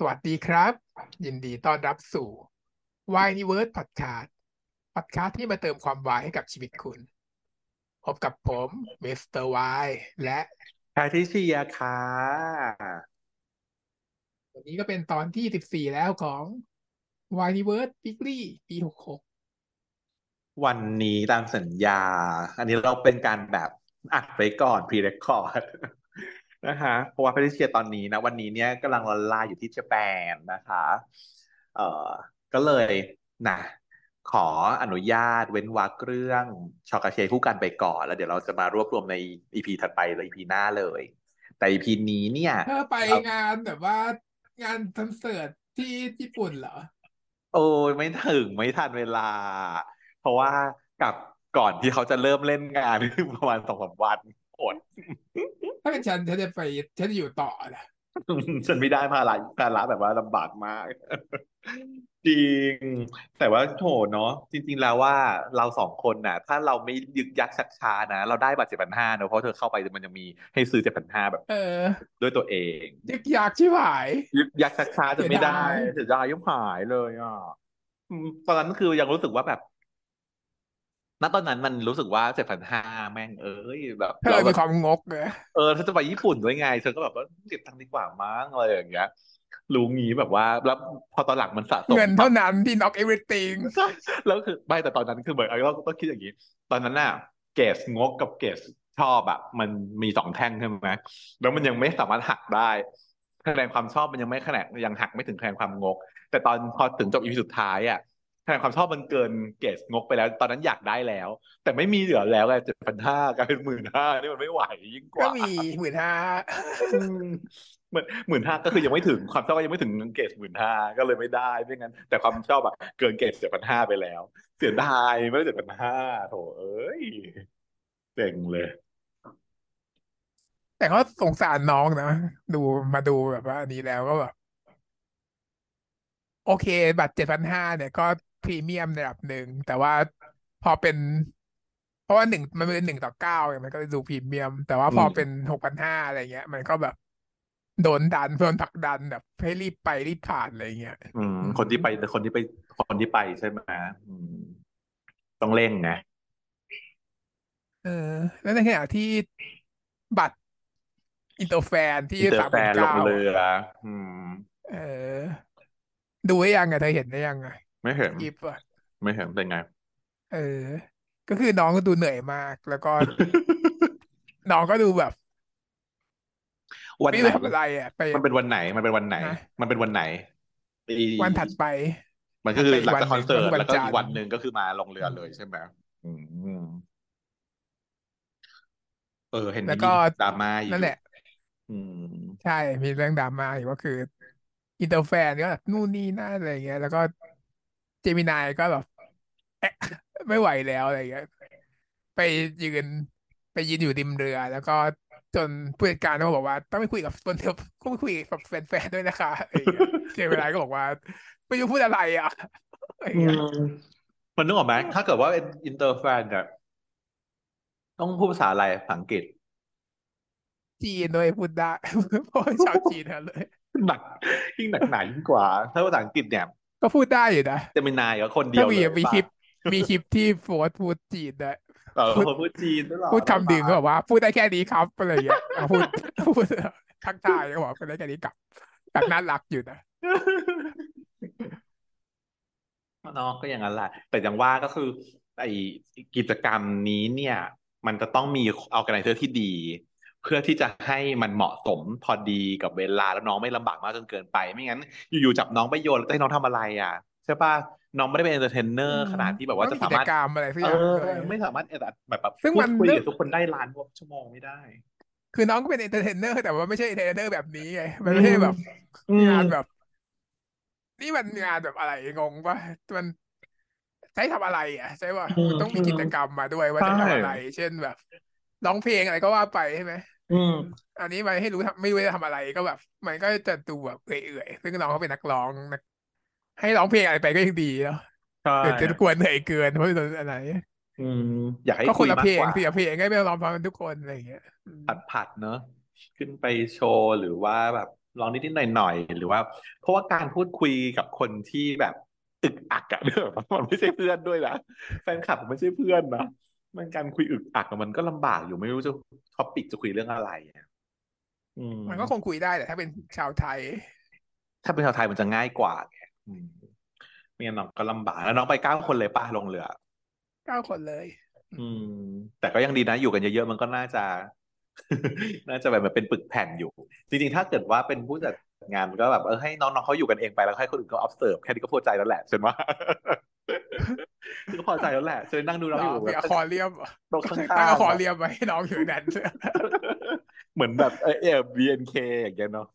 สวัสดีครับ ยินดีต้อนรับสู่ Yniverse Podcast Podcast ที่มาเติมความวายให้กับชีวิตคุณ พบกับผมมิสเตอร์วายและแพทริเซียค่ะวันนี้ก็เป็นตอนที่สิบสี่แล้วของ Yniverse Weekly ปีหกหกวันนี้ตามสัญญา อันนี้เราเป็นการแบบอัดไว้ก่อน pre-record นะคะเพราะว่าแพทริเซียตอนนี้นะวันนี้เนี่ยกำลังลอนลาอยู่ที่ญี่ปุ่นนะคะ เอ่อก็เลยนะขออนุญาตเว้นวรรคเรื่องชอกาเชคู่กันไปก่อน แล้วเดี๋ยวเราจะมารวบรวมในอีพีถัดไปหรืออีพีหน้าเลย แต่อีพีนี้เนี่ยเธอไปเรางานแบบว่างานคอนเสิร์ตที่ญี่ปุ่นเหรอ โอ้ยไม่ถึงไม่ทันเวลา เพราะว่ากับก่อนที่เขาจะเริ่มเล่นงานประมาณสองสามวัน อดถ้าเป็นฉันฉันจะไปฉันจะอยู่ต่อนะฉันไม่ได้ภาระภาระแบบว่าลำบากมาก จริง แต่ว่าโถเนาะจริง ๆ แล้วว่าเราสองคนน่ะ ถ้าเราไม่ยึกยักชักช้านะ เราได้บัตรเจ็ดพันห้าเนอะเพราะเธอเข้าไปมันจะมีให้ซื้อเจ็ดพันห้าแบบเออด้วยตัวเอง ยึกยักชิบหายยึกยักชักช้าจะไม่ได้เสียดายเสียดายยิ่งหายเลยอะอืมตอนนั้นคือยังรู้สึกว่าแบบ ณตอนนั้นมันรู้สึกว่าเจ็ดพันห้าแม่งเอ้ยแบบเธอเราแบมีบความงกเลยเออถ้าจะไปญี่ปุ่นด้วยไงเธอก็แบบว่าเก็บตังค์ดีกว่ามั้งอะไรอย่างเงี้ยรู้งี้แบบว่าแล้วพอตอนหลังมันสะสมเงินปั๊เท่าบนั้นที่ knock everything ใช่แล้วคือไม่แต่ตอนนั้นคือเหมือนเราต้องคิดอย่างนี้ ตอนนั้นน่ะเกรดงกกับเกรดชอบอะมันมีสองแท่งใช่ไหมแล้วมันยังไม่สามารถหักได้คะแนนความชอบมันยังไม่คะแนนยังหักไม่ถึงคะแนนความงก แต่ตอนพอถึงจบอีพีสุดท้ายอะ คะแนนความชอบมันเกินเกรดงกไปแล้ว ตอนนั้นอยากได้แล้ว แต่ไม่มีเหลือแล้วไงเจ็ดพันห้ากลายเป็นหมื่นห้านี่มันไม่ไหวยิ่งกก็ว่ามีหมื่นห้าอืมเหมือนหมื่นห้าก็คือยังไม่ถึงความชอบก็ยังไม่ถึงเกรดหมื่นห้าก็เลยไม่ได้ไม่งั้น แต่ความชอบอะเกินเกรดเจ็ดพันห้าไปแล้ว เสียดายไม่ได้เจ็ดพันห้าโถเอ้ยเจ๋งเลย แต่ก็สงสารน้องนะดูมาดูแบบว่าอันนี้แล้วก็แบบโอเค บัตรเจ็ดพันห้าเนี่ยก็พ รีเมียมในระดับหนึ่ง แต่ว่าพอเป็น เพราะว่าหนึ่งมันเป็นหนึ่งต่อเก้าไงมันก็เลยดูพรีเมียม แต่ว่าพออืมเป็นหกพันห้าอะไรเงี้ย มันก็แบบโดนดันโดนผลักดันแบบให้รีบไปรีบผ่านอะไรเงี้ยอืมอืมคนที่ไปคนที่ไปคนที่ไปใช่ไหมอืมต้องเร่งนะเออ แล้วในขณะที่บัตรอินเตอร์แฟนที่อินเตอสามร์แฟพันนลเก้างเรืออืม เออ ดูได้ยังไงเธอเห็นได้ยังไง ไม่เห็นคลิปอะไม่เห็นเป็นไง เออ ก็คือน้องก็ดูเหนื่อยมาก แล้วก็ น้องก็ดูแบบ วันไม่ไหนรู้ทำอะไรอะไป มันเป็นวันไหน มันเป็นวันไหนนะมันเป็นวันไหนอีวันถัดไป มันก็คือถัดไปหลังอีกจากคอนเสิร์ตวันหนึ่งก็คือวันแล้วก็จันทร์อีกวันหนึ่งก็คือมาลงเรืออืมเลยใช่ไหมอืมเออ เห็นแล้วมีก็ดราม่าอยู่นั่นแหละ อืม ใช่ มีเรื่องดราม่าอยู่ก็คือ inter fan ก็แบบนู่นนี่นั่นอะไรเงี้ย แล้วก็ เจมีไนน์ก็แบบเอ๊ะไม่ไหวแล้วอะไรเงี้ยไปยืนไปยืนอยู่ริมเรือ แล้วก็จนผู้จัดการก็บอกว่า ต้องไปคุยกับคนเดียวก็ไปคุยกับแฟนๆด้วยนะคะอะไรเงี้ยเจมินายก็บอกว่าไม่รู้พูดอะไรอะอะไรอืเงี้ยมมันนึกออกไหมถ้าเกิดว่าเป็นอินเตอร์แฟนเนี่ยต้องพูดภาษาอะไรภาษาอังกฤษ จีนด้วยพูดได้เพราะว่าชาวจีนทั้งนั้นเลยหนักยิ่งหนักหนายิ่งกว่า ถ้าภาษาอังกฤษเนี่ย ก็พูดได้อยู่นะจะมีนายกับคนเดีถ้ายวมีเลยมีป่ะคลิปมีคลิปที่โฟร์พูดจีนด้วยเออพูดคนพูดจีนด้วยเหรอพูดน่าคำดึงก็รับอกว่า พูดได้แค่นี้ครับอะไรอย่างเงี้ยอะพูดพูดทักทายก็บอกพูดได้แค่นี้กลับแบบน่ารักอยู่นะเนาะก็อย่างนั้นแหละแต่อย่างว่าก็คือ ไอกิจกรรมนี้เนี่ย มันจะต้องมีออแกไนเซอร์ที่ดีเพื่อที่จะให้มันเหมาะสมพอดีกับเวลาแล้วน้องไม่ลำบากมากจนเกินไป ไม่งั้น อยู่ๆจับน้องไปโยนแล้วจะให้น้องทำอะไรอะใช่ป่ะน้องไม่ได้เป็นเอนเตอร์เทนเนออืร์มขนาดที่แบบว่าต้องจะมีกิสาจมารถกรรมอะไรสักเออย่างอด้วยไม่สามารถแบบแบบซึ่งพูมัดนคุยเรื่องกับทุกคนได้ล้านชั่วโมงไม่ได้ คือน้องก็เป็นเอนเตอร์เทนเนอร์แต่ว่าไม่ใช่เอนเตอร์เทนเนอร์แบบนี้ไงอืมันไม่ใช่มแบบอืมงานแบบ นี่มันงานแบบอะไรงงปะมันใช้ทำอะไร อะ ใช่ป่ะอืมัมนต้องมีอืกิมจกรรมมาด้วยว่าใช่จะทำอะไร เช่นแบบร้องเพลงอะไรก็ว่าไปใช่ไหม อืมอันนี้มันให้รู้ทำไม่รู้จะทำอะไรก็แบบ มันก็จะดูแบบเอื่อยๆซึ่งน้องเขาเป็นนักร้องนักให้ร้องเพลงอะไรไปก็ยังดีเนาะใช่เดี๋ยวจะกวนเหนื่อยเกินเพราะไม่รู้อะไรอืมอยากให้ก็คคุนยละมาเพกลกงว่าสี่เพลงให้ไม่ต้องร้องพร้อมกันทุกคนอะไรอย่างเงี้ยอืมผัดผัดเนอะขึ้นไปโชว์หรือว่าแบบลองนิดๆหน่อยๆหรือว่า เพราะว่าการพูดคุยกับคนที่แบบอึกอักอะเนอะมันไม่ใช่เพื่อนด้วยนะแฟนคลับมันไม่ใช่เพื่อนนะ มันการคุยอึกอักอะมันก็ลำบากอยู่ไม่รู้จะท็อปิกจะคุยเรื่องอะไรอะอืมมันก็คงคุยได้แต่ถ้าเป็นชาวไทย ถ้าเป็นชาวไทยมันจะง่ายกว่าไงอืมไม่งั้นน้องก็ลำบากแล้วน้องไปเก้าคนเลยป่ะลงเรือเก้าคนเลย อืม แต่ก็ยังดีนะอยู่กันเยอะๆมันก็น่าจะ น่าจะแบบมันเป็นปึกแผ่นอยู่ จริงๆถ้าเกิดว่าเป็นผู้จัดงานมันก็แบบเออให้น้องๆเขาอยู่กันเองไปแล้วให้คนอื่นก็ observe แค่นี้ก็พอใจแล้วแหละใช่ไห มก็พอใจแล้วแหละจะนั่งดูน้องอยู่เราแบมีบอะคอเรียมโต๊ะข้างๆตั้งอะคอเรียมไว้ให้น้องอยู่ในนั้นเหมือนแบบเออเออ BNK อย่างเงี้ยเนาะ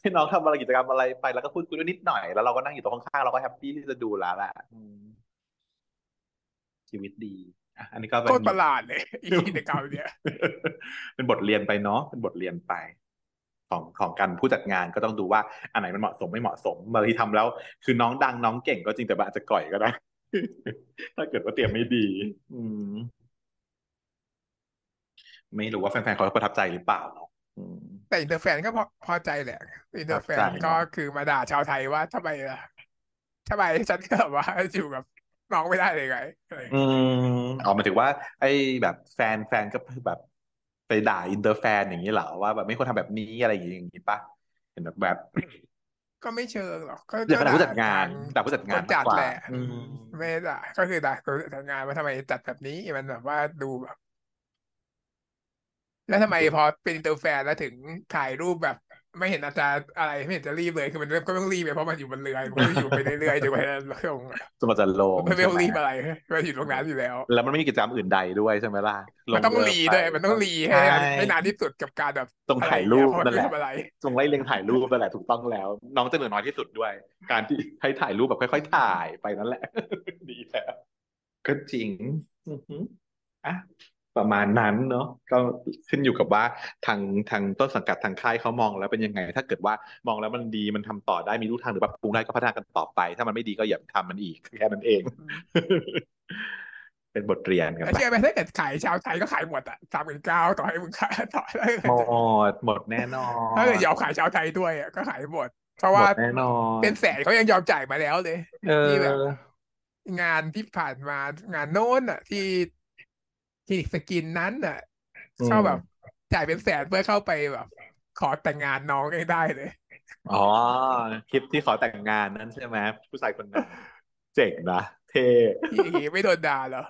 ให้น้องทำอะไรกิจกรรมอะไรไปแล้วก็พูดคุยด้วยนิดหน่อย แล้วเราก็นั่งอยู่ตรงข้างๆเราก็แฮปปี้ที่จะดูแล้วแหละอืมชีวิตดีอะอันนี้ก็เป็โคตนรประหลาดเลยอีกิจกรรมเนี่ยเป็นบทเรียนไปเนาะเป็นบทเรียนไป ของของการผู้จัดงานก็ต้องดูว่าอันไหนมันเหมาะสมไม่เหมาะสมบางทีทำแล้ว คือน้องดังน้องเก่งก็จริงแต่มันอาจจะก่อยก็ได้ ถ้าเกิดว่าเตรียมไม่ดี อืม ไม่รู้ว่าแฟนๆเขาประทับใจหรือเปล่าเนาะอืมแต่อินเตอร์แฟนก็พอพอใจแหละอินเตอร์แฟนพอใจเนอะก็คือมาด่าชาวไทยว่าทำไมล่ะทำไมฉันก็แบบว่าอยู่กับน้องไม่ได้เลยไงอะไรอย่างอืเงี้ยมอ๋อหมายถึงว่า ไอ้แบบแฟนแฟนก็แบบ ไปด่าอินเตอร์แฟนอย่างนี้เหรอว่าแบบไม่ควรทำแบบนี้อะไรอย่างนี้อย่างนี้ปะเห็นแบบแบบก็ไม่เชิงหรอกก็อย่างก็ด่าผู้จัดงานทด่าผู้จัดคงานนมากจัดกว่าแหละอืมไม่ได้ด่าก็คือด่าคนจัดงานว่าทำไมจัดแบบนี้มันแบบว่าดูแบบ แล้วทำไมพอเป็นอินเตอร์แฟนแล้วถึงถ่ายรูปแบบ ไม่เห็นอาจารย์อะไรไม่เห็นจะรีบเลยคือมันก็ต้องรีบไปเพราะมันอยู่บนเรือมันก็อยู่ไปเรื่อยๆจนกว่าจะลงสมบัติจะลงมันไม่ใช่ต้องไหมรีบอะไรมันอยู่ตรงนั้นอยู่แล้ว แล้วมันไม่มีกิจกรรมอื่นใดด้วยใช่ไหมล่ะลมันต้องเรือรีไปด้วยมันต้องรีให้ใช่ให้นานที่สุดกับการแบบต้องอะไรถ่ายอรูเงี้ปเพราะมันนั่นไม่แหละทำอะไรจงไล่เล็งถ่ายรูปนั่นแหละถูกต้องแล้ว น้องจะเหนื่อยน้อยที่สุดด้วย การที่ให้ถ่ายรูปแบบค่อย ๆ ถ่ายไปนั่นแหละดีแล้วก็จริงอือหืออะ ประมาณนั้นเนาะก็ขึ้นอยู่กับว่าทางทางต้นสังกัดทางค่ายเขามองแล้วเป็นยังไง ถ้าเกิดว่ามองแล้วมันดีมันทำต่อได้มีรูทางหรือปรับปรุงได้ก็พัฒนากันต่อไป ถ้ามันไม่ดีก็อย่าทำมันอีกแค่นั้นเอง เป็นบทเรียนกันแต่ไปเชื่อไหมถ้าเกิดขายชาวไทยก็ขายหมดอะสามหมื่นเก้าต่อให้มึงขายต่อถ้าเกิดหมดหมดแน่นอนถ้าเกิดยอมขายชาวไทยด้วยอะก็ขายหมด เพราะหมว่าดแน่นอนเป็นแสนเขายังยอมจ่ายมาแล้วเลยเออที่แบบงานที่ผ่านมางานโน้นอะ ที่ ที่สกินนั้นอะอืมชอบแบบจ่ายเป็นแสนเพื่อเข้าไปแบบ ขอแต่งงานน้องเองได้เลย อ๋อ คลิปที่ขอแต่งงานนั่นใช่ไหมผู้ชายคนนั้นเจ๋งนะเท่ที่อย่างงี้ไม่โดนด่าเหรอ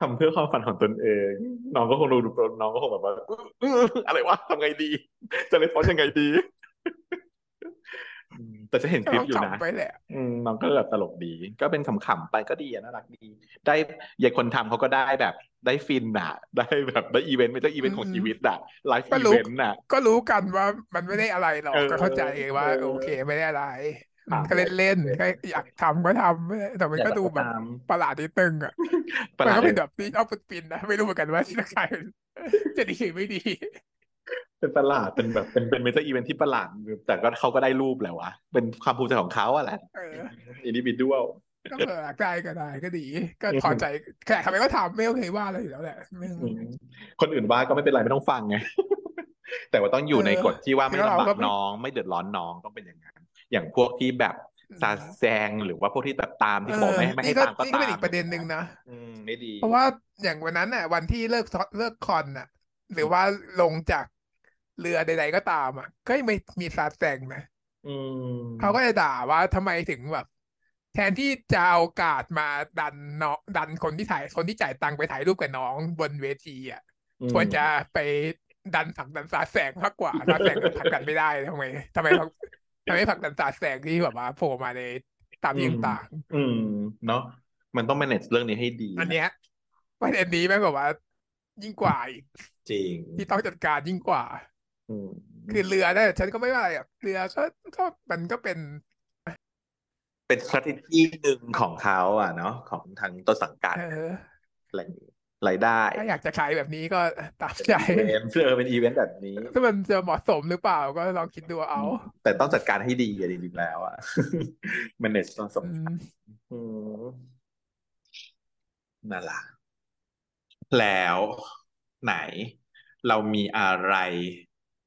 ทำเพื่อความฝันของตนเอง น้องก็คงดูดูน้องก็คงแบบว่าอื้ออื้ออะไรวะทำไงดี จะเลสปอนยังไงดีอืม แต่จะเห็นก็คลิต้ปองอยู่นะขำไปแหละอืมน้องก็แบบตลกดี ก็เป็นขำๆไปก็ดีอะน่ารักดี ได้ยายคนทำเขาก็ได้แบบได้ฟินอะได้แบบได้อีเวนต์ไม่ใช่อีเวนต์ของอืมชีวิตอะไลฟ์ก็อีรู้เวนต์อะก็รู้กันว่ามันไม่ได้อะไรหรอกเออก็เข้าใจว่าเออโอเคไม่ได้อะไรครับก็เล่นๆแค่อยากทำก็ทำไม่ได้แต่มันอยากก็ทำดูก็แบบทประหลาดนิดนึงอะประหมันลาดก็เลเป็นยแบบที่เอาปินๆนะไม่รู้เหมือนกันว่าจะใครจะดีหรือไม่ดี เป็นประหลาดเป็นแบบเป็นเป็นเมเจอร์อีเวนท์ที่ประหลาด แต่ก็เขาก็ได้รูปแหละวะ เป็นความภูมิใจของเขาอะแหละเอออินดิวิดวลก็เปิดได้ก็ได้ก็ดี ก็พอใจแค่ทำไมก็ทำไม่เคยว่าอะไรอยู่แล้วแหละไม่คนอื่นว่าก็ไม่เป็นไรไม่ต้องฟังไงแต่ว่าต้องอยู่เออในกฎที่ว่าไม่แล้วเราลำบาก็กไม่น้อง ไม่เดือดร้อนน้องต้องเป็นอย่างนั้นอย่างพวกที่แบบซาแซงหรือว่าพวกที่แบบตามที่เขาบอกไม่ให้ไม่ให้นี่ก็ตามก็นี่ก็ตาเป็นมอีกประเด็นหนึ่งนะอืมไม่ดี เพราะว่าอย่างวันนั้นน่ะ วันที่เลิกทเลิกคอนน่ะ หรือว่าลงจาก เรือใด ๆ ก็ตามอะก็ยังไม่มีซาแซงนะอืมเขาก็จะด่าว่าทำไมถึงแบบ แทนที่จะเอาโอกาสมาดันน้องดันคนที่ถ่ายคนที่จ่ายตังค์ไปถ่ายรูปกับน้องบนเวทีอะอืมควรจะไปดันผลักดันสาดแสงมากกว่าสาดแสงมันผลักดันไม่ได้ทำไมทำไมทำไมผลักดันสาดแสงที่แบบว่าโผล่มาในตามที่ต่าง อืม เนาะมันต้อง manage เรื่องนี้ให้ดีๆอันเนี้ยประเด็นนี้แม่งแบบว่า ยิ่งกว่าอีกจริง ที่ต้องจัดการยิ่งกว่าอืม คือเรือเนี่ยฉันก็ไม่ว่าอะไรอะเรือก็ก็มันก็เป็น เป็น strategy หนึ่งของเขาอะเนาะของทางต้นสังกัดเอออะไรรายได้ ถ้าอยากจะขายแบบนี้ก็ตามใจอีเวนต์เออเป็นอีเวนต์แบบนี้ถ้ามันจะเหมาะสมหรือเปล่าก็ลองคิดดูเอา แต่ต้องจัดการให้ดีอะจริงๆแล้วอะ manage ต้องสอืำคัญมอืมนั่นล่ะแล้วไหน เรามีอะไร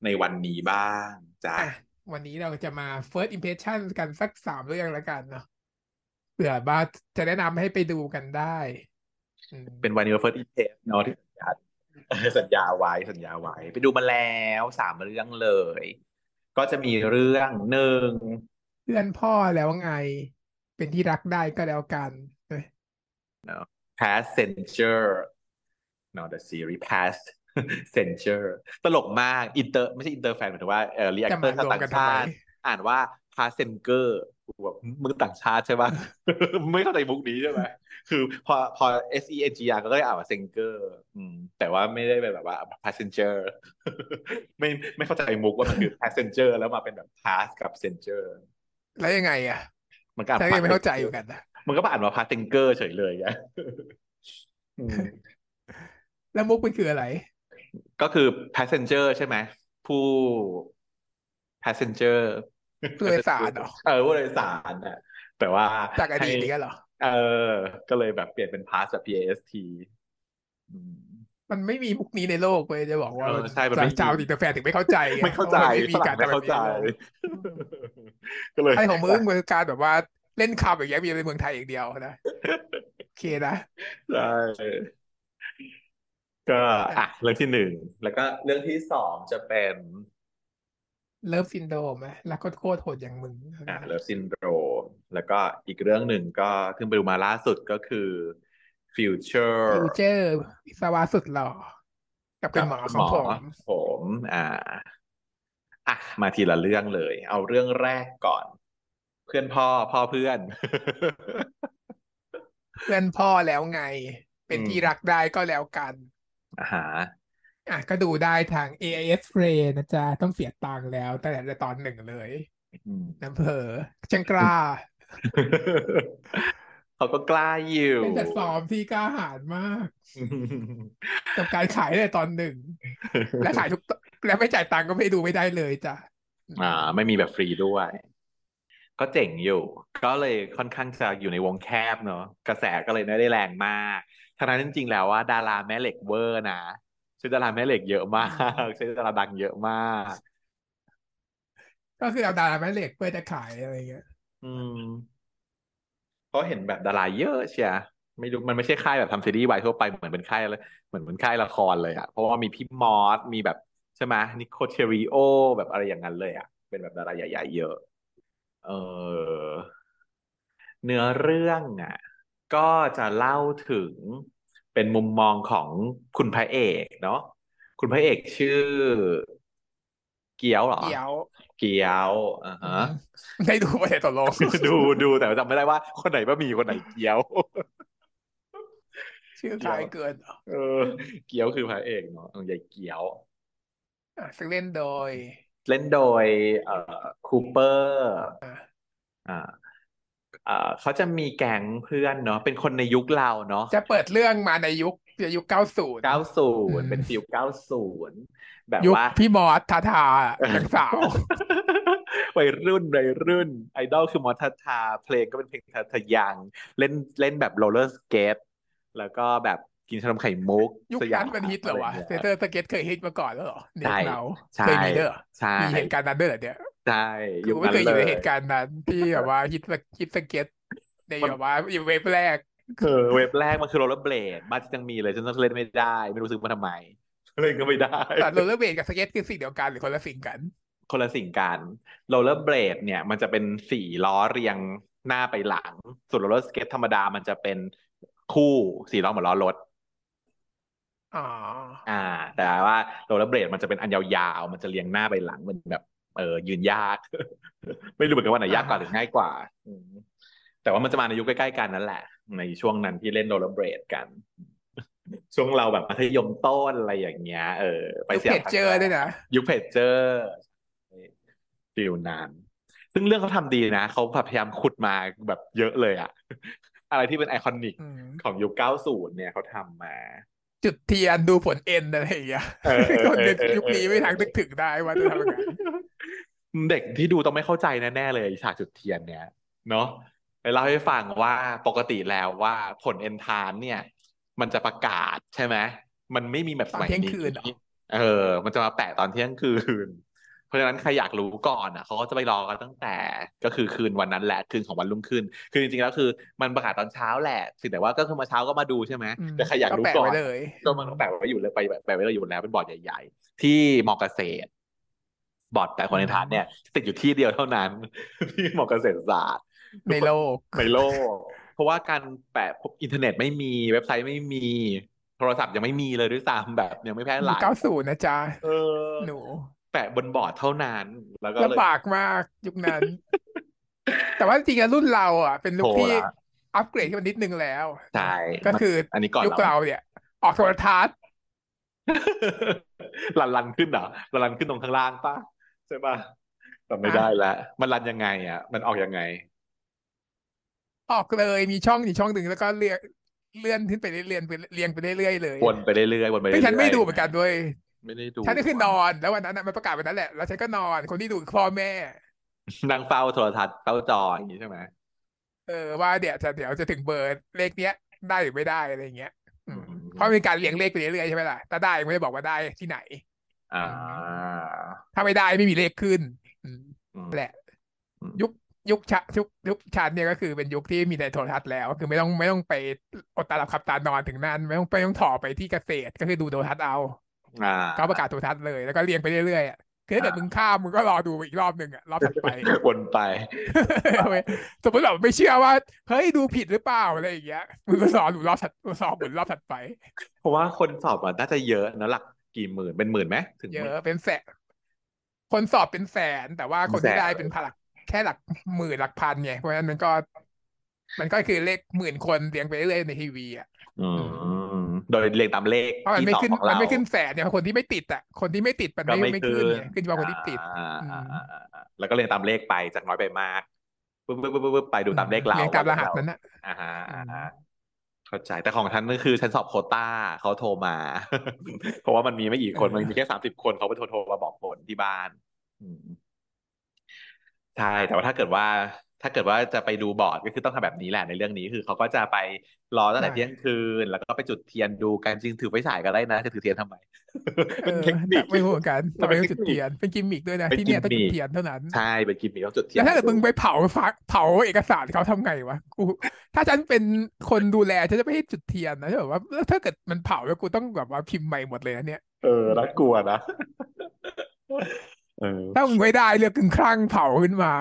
ในวันนี้บ้างจ้ะอะวันนี้เราจะมา first impression กันสักสามเรื่องแล้วกันเนาะเผื่อว่าจะแนะนำให้ไปดูกันได้อืมเป็นวันนี้เฟิร์สอีเทสเนาะที่สัญญาสัญญาไว้สัญญาไว้ ไปดูมาแล้วสามเรื่องเลย ก็จะมีเรื่องหนึ่งเพื่อนพ่อแล้วไง เป็นที่รักได้ก็แล้วกันเอ้ย Passenger no the series Past Censure ตลกมากอินเตอร์ไม่ใช่อินเตอร์แฟนหมายถึงว่าเออรีแอคจะเตอมาร์รวมต่างกันทำไมชาติ อ่านว่า Passenger แบบมึงต่างชาติใช่ปะไม่เข้าใจมุกนี้ใช่ไหมคือพอพอ S E N G R ก็เลยอ่านว่า Senger อืมแต่ว่าไม่ได้เป็นแบบว่า Passenger ไม่ไม่เข้าใจมุกว่ามันคือ Passenger แล้วมาเป็นแบบ Pass กับ Senger แล้วยังไงอะ มันก็อ่านฉันยังไม่เข้าใจอยู่กันนะมันก็อ่านว่า Passenger เฉยเลยไงอืมแล้วมุกมันคืออะไร ก็คือ passenger ใช่ไหม ผู้ passenger ผู้โดยสารเหรอเออผู้โดยสารน่ะแต่ว่าจากอดีตให้นี้เหรอ เออ ก็เลยแบบเปลี่ยนเป็น pass แบบ PAST อืมมันไม่มีมุกนี้ในโลกเลยจะบอกว่าเออใช่มันไม่มีชาว inter fan ถึงไม่เข้าใจไงไม่เข้าใจพระมันไม่มีฝการรั่งไม่เข้าใจทำแบบนี้ในโลกก็เลยอะไรของมึงมันการแบบว่าเล่นคำอย่างเงี้ยมีในเมืองไทยอย่างเดียวนะโอเคนะใช่ ก็อะเรื่องที่หนึ่งแล้วก็เรื่องที่สองจะเป็น Love Syndrome ไหมรักโคตรโหดอย่างมึงอ่า Love Syndrome แล้วก็อีกเรื่องหนึ่งก็เพิ่งไปดูมาล่าสุดก็คือ Future Futureอร์วิศวะสุดหล่อกับคุณหมอของผมผมอ่าอะมาทีละเรื่องเลย เอาเรื่องแรกก่อน เพื่อนพ่อพ่อเพื่อน เพื่อนพ่อแล้วไง เป็นอืมที่รักได้ก็แล้วกัน อ่าฮะอะก็ดูได้ทาง AIS Play นะจ๊ะ ต้องเสียตังค์แล้วตั้งแต่ตอนหนึ่งเลยอืมน้ำเพอช่างกล้า เขาก็กล้าอยู่เป็นแต่ซ้อมที่กล้าหาญมากกับการขายในตอนหนึ่ง และขายทุกตและไม่จ่ายตังค์ก็ไม่ดูไม่ได้เลยจ้ะอ่า ไม่มีแบบฟรีด้วย ก็เจ๋งอยู่ ก็เลยค่อนข้างจะอยู่ในวงแคบเนอะกระแสก็เลยไม่ได้แรงมาก ทั้งนั้นจริงๆแล้วว่าดาราแม่เหล็กเวอร์นะใช้ดาราแม่เหล็กเยอะมากใช้ดาราดังเยอะมาก ก็คือเอาดาราแม่เหล็กเพื่อจะขายอะไรเงี้ย อืมเพราะเห็นแบบดาราเยอะเชียไม่รู้มันไม่ใช่ค่ายแบบทำซีรีส์วายทั่วไปเหมือนเป็นค่ายเลยเหมือนเป็นค่ายละครเลยอะเพราะว่ามีพี่มอสมีแบบใช่ไหมนิโคเทริโอ แบบอะไรอย่างนั้นเลยอะเป็นแบบดาราใหญ่ๆเยอะ เออเนื้อเรื่องอะ ก็จะเล่าถึงเป็นมุมมองของคุณพระเอกเนาะคุณพระเอกชื่อ เกียวเหรอ เกี๊ยว เกียวอ่าอืฮะมได้ดูประเด็นตกลงดูดูแต่จำไม่ได้ว่า คนไหนบะหมี่คนไหนเกี๊ยว ชื่อคล้ายเกินเหรอเออ เกี๊ยวคือพระเอกเนาะเออใหญ่เกี๊ยวอะซึ่งเล่นโดย เล่นโดย เอ่อคูเปอร์ อะอ่า เอ่อเขาจะมีแก๊งเพื่อนเนาะเป็นคนในยุคเราเนาะจะเปิดเรื่องมาในยุคยุคเก้าศูนย์เก้าศูอืนย์มเป็น feel เก้าศูนย์แบบยุคว่าพี่มอสทาทายังสาววัยรุ่นวัยรุ่น ไอดอลคือมอททา เพลงก็เป็นเพลงทาทะยังเล่นเล่นแบบโรลเลอร์สเกตแล้วก็แบบกินขนมไข่มุกยุคสยานั้นมันฮิตเหรอวะะไงี้ยเซเตอร์สเก็ตเคยฮิตมาก่อนแล้วเหรอเน็ตใช่เนาใช่เคยมีเด้อใช่มีเหตุการณ์นั้นเด้อเนี่ย ใช่ยุกูคไม่นั้นเคยอยู่เลในยเหตุการณ์นั้น ที่แบบว่าฮิตสฮิตสเก็ตในมันแบบว่าอยู่เว็บแรกเออเว็บแรกมันคือโรลเลอร์เบลดบ้านฉันยังมีเลยฉันต้องเล่นไม่ได้ ไม่รู้ซื้อมาทำไมเล่นก็ไม่ได้แต่โรลเลอร์เบลดกับสเก็ตคือสิ่งเดียวกันหรือคนละสิ่งกัน คนละสิ่งกันโรลเลอร์เบลดเนี่ยมันจะเป็นสี่ล้อเรียงหน้าไปหลัง ส่วน roller skate ธรรมดามันจะเป็นคู่สี่ล้อเหมือนล้อรถอ๋ออ่า แต่ว่าโรลเลอร์เบลดมันจะเป็นอันยาวๆ มันจะเรียงหน้าไปหลังมันแบบ เออยืนยาก ไม่รู้เหมือนกันว่าไหนยากกว่าหรือง่ายกว่าอืมแต่ว่ามันจะมาในยุคใกล้ๆกันนั่นแหละ ในช่วงนั้นที่เล่นโรลเลอร์เบลดกัน ช่วงเราแบบมัธยมต้นอะไรอย่างเงี้ย เออ ไปยุคสยามเพจเจอร์ด้วยนะยุคเพจเจอร์ feel นั้นซึ่งเรื่องเขาทำดีนะเขาพยายามขุดมาแบบเยอะเลยอะอะไรที่เป็น iconic อืมของยุค 90 เนี่ยเขาทำมา จุดเทียนดูผลเอ็นท์อะไรอย่างเงี้ยเออเออคนในเออเออยุคนี้ไม่ทางนึกถึงได้ว่าจะทำยังไงเด็กที่ดูต้องไม่เข้าใจแน่ๆเลยฉากจุดเทียนเนี่ยเนาะไปเล่าให้ฟังว่าปกติแล้วว่าผลเอนทรานซ์เนี่ย มันจะประกาศใช่ไหมมันไม่มีแบบสมัยตอนเที่ยงนี้คืนเหรอเออ มันจะมาแปะตอนเที่ยงคืน เพราะฉะนั้นใครอยากรู้ก่อนอะเขาก็จะไปรอกันตั้งแต่ก็คือคืนวันนั้นแหละคืนของวันรุ่งขึ้น คือจริงๆแล้วคือมันประกาศตอนเช้าแหละสิแต่ว่าก็คือมาเช้าก็มาดูใช่ไหมอืมแต่ใครอยากก็รู้แปะก่อไว้นเลยก็มันก็แปะไว้อยู่เลยไปแปะไว้เลยอยู่แล้วเป็นบอร์ดใหญ่ ๆ ที่มอเกษตรบอร์ดแต่คนในฐานเนี่ยติดอยู่ที่เดียวเท่านั้นที่มอเกษตรศาสตร์ในโลกในโลก เพราะว่าการแปะอินเทอร์เน็ตไม่มีเว็บไซต์ไม่มีโทรศัพท์ยังไม่มีเลยด้วยซ้ำแบบยังไม่แพร่หยุคลายเก้าศูนย์นะจ๊ะเออหนู แปะบนบอร์ดเท่านั้นแล้วก็เลยลำบากมากยุคนั้น แต่ว่าจริงๆแล้วรุ่นเราอะ เป็นรุ่นโทรที่ละอัปเกรดขึ้นมานิดนึงแล้วใช่ก็คืออันนี้ก่อนยุคเราเราเนี่ย ออกโทรทัศน์รันรันขึ้นเหรอรันรันขึ้นตรงข้างล่างป่ะใช่ป่ะจำไม่ได้แล้วมันรันยังไง อะ มันออกยังไง ออกเลยมีช่องอีกช่องหนึ่งแล้วก็เลื่อนเลื่อนขึ้นไปเรื่อยๆเรียงไปเรียงไปเรื่อยๆเลยวนไปเรื่อยๆวนไปเรื่ซึ่องยๆฉันไม่ดูเหมือนกันด้วย ไม่ได้ดูฉันก็คือนอนแล้ววันนั้นน่ะมันประกาศวันนั้นแหละแล้วฉันก็นอนคนที่ดูคือพ่อแม่นั่งเฝ้าโทรทัศน์เฝ้าจออย่างนี้ใช่ไหมเออว่าเดี๋ยวจะเดี๋ยวจะถึงเบอร์เลขเนี้ย ได้หรือไม่ได้อะไรเงี้ยอืมอืมเพราะมีการเรียงเลขไปเรื่อยๆใช่ไหมล่ะถ้าได้ไม่ได้บอกว่าได้ที่ไหน อ่า ถ้าไม่ได้ไม่มีเลขขึ้นอืมอืมแหละอืมยุคยุคชะยุคยุคชันเนี่ยก็คือเป็นยุคที่มีในโทรทัศน์แล้ว คือไม่ต้องไม่ต้องไปอดตาหลับขับตานอนถึงนั้น ไม่ต้องไม่ต้องถ่อไปที่เกษตรก็คือดูโทรทัศน์เอาอ่า เขาประกาศโทรทัศน์เลยแล้วก็เรียงไปเรื่อยๆอะคือถ้าเกิดอ่ามึมึงข้ามมึงก็รอดูอีกรอบหนึ่งอะรอบถัดไปวนไปสมมติแบบไม่เชื่อว่าเฮ้ยดูผิดหรือเปล่าอะไรอย่างเงี้ยมึงก็รอดูรอบถัดรอหมุนรอบถัดไป เพราะว่าคนสอบมันน่าจะเยอะนะหลักกี่หมื่นเป็นหมื่นไหมถึงเยหมื่นอะเป็นแสนคนสอบเป็นแสน แต่ว่าคนที่เป็นแสนได้เป็นพันหลักแค่หลักหมื่นหลักพันไงเพราะฉะนั้นมันก็ มันก็คือเลขหมื่นคนเรียงไปเรื่อยๆในทีวีอะอืม โดยเรียงตามเลขเพราะมันที่ไม่สอบขึ้นของมันเราไม่ขึ้นแสนเนี่ยคนที่ไม่ติดอะคนที่ไม่ติดมันก็ไม่ไม่ไม่ขึ้ขึ้นนไงขึ้นเฉพาะคนที่ติดอ่าอือ่ามอ่าอ่าอ่าแล้วก็เรียงตามเลขไปจากน้อยไปมากปึ๊บปึ๊บปึ๊บปึ๊บไปดูตามเลขเราเรียงตามรหัสนั้นนะอ่าฮะอ่าอืฮะมเข้าใจแต่ของฉันก็คือฉันสอบโควต้าเขาโทรมา เพราะว่ามันมีไม่กี่คนเออมันมีแค่สามสิบคนเขาไปโทรโทรมาบอกผลที่บ้านอืมใช่แต่ว่าถ้าเกิดว่า ถ้าเกิดว่าจะไปดูบอร์ดก็คือต้องทำแบบนี้แหละในเรื่องนี้คือเขาก็จะไปรอตั้งแต่ใช่เที่ยงคืน แล้วก็ไปจุดเทียนดูกันจริงถือไฟฉายก็ได้นะจะถือเทียนทำไมเอเป็นอเทคนิคไม่รู้เหมือนกันมันทำไมเป็นต้องจุดเทคนิคเทียนเป็นกิมมิกด้วยนะเป็นที่เนี่ยต้องกิจุมดมิคเทียนเท่านั้นใช่เป็นกิมมิคต้องจุดเทียแล้นวถ้าเกิดมึงไปเผาฟักเผาเอกสารเขาทำไงวะกูถ้าฉันเป็นคนดูแลฉันจะไม่ให้จุดเทียนนะถ้าแบบว่าแล้วถ้าเกิดมันเผาแล้วกูต้องแบบว่าพิมพ์ใหม่หมดเลยนะเนี่ยเออน่ากลัวนะเออถ้ามึงไม่ได้เลือกกึ่งคลั่งเผาขึ้นมา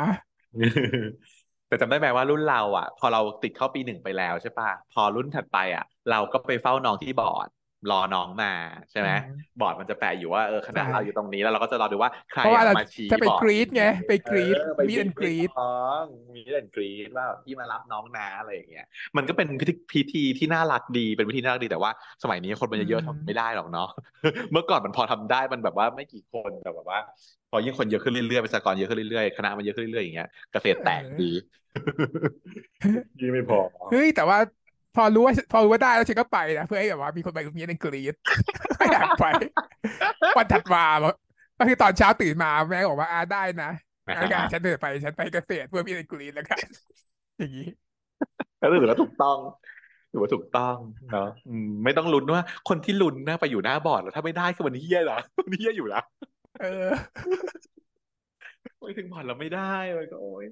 แต่จำได้ไหมว่ารุ่นเราอะ พอเราติดเข้าปีหนึ่งไปแล้วใช่ปะพอรุ่นถัดไปอะ เราก็ไปเฝ้าน้องที่บอร์ด รอน้องมาใช่ไหมอืมบอร์ดมันจะแปะอยู่ว่าเออคณะใช่เราอยู่ตรงนี้แล้วเราก็จะรอดูว่าใครเพราะว่าอะเรามาชี้จะไปบอร์ดกรี๊ดไงไปกรี๊ดเออไปมีดแอนกรี๊ดน้องมีดแอนกรี๊ดว่าพี่มารับน้องนะอะไรอย่างเงี้ยมันก็เป็นพิธีพิธีที่น่ารักดีเป็นพิธีน่ารักดีแต่ว่า สมัยนี้คนมันเยอะๆทำไม่ได้หรอกเนาะเมื่อก่อนมันพอทำได้มันแบบว่าไม่กี่คนแต่แบบว่า พอยิ่งคนเยอะขึ้นเรื่อยๆประชากรเยอะขึ้นเรื่อยๆคณะมันเยอะขึ้นเรื่อยๆอย่างเงี้ยเกษตรแตกดียิ่งไม่พอเฮ้ยแต่ว่า พอรู้ว่าพอรู้ว่าได้แล้วฉันก็ไปนะเพื่อให้แบบว่ามีคนไปตรงนี้ในกรีดไม่อยากไปวันถัดมาก็คือตอนเช้าตื่นมาแม่ก็บอกว่าอาได้นะงั้นก็ฉันเดินไปฉันไปเกษตรเพื่อมีในกรีดแล้วกันอย่างนี้ก็ถือว่าถูกต้องถือว่าถูกต้องเนาะอืมไม่ต้องลุ้นว่า คนที่ลุ้นนะไปอยู่หน้าบอร์ดแล้วถ้าไม่ได้คือมันเฮี้ยเหรอมันเฮี้ยอยู่นะเออไปถึงบอร์ดเราไม่ได้มันก็โอ้ย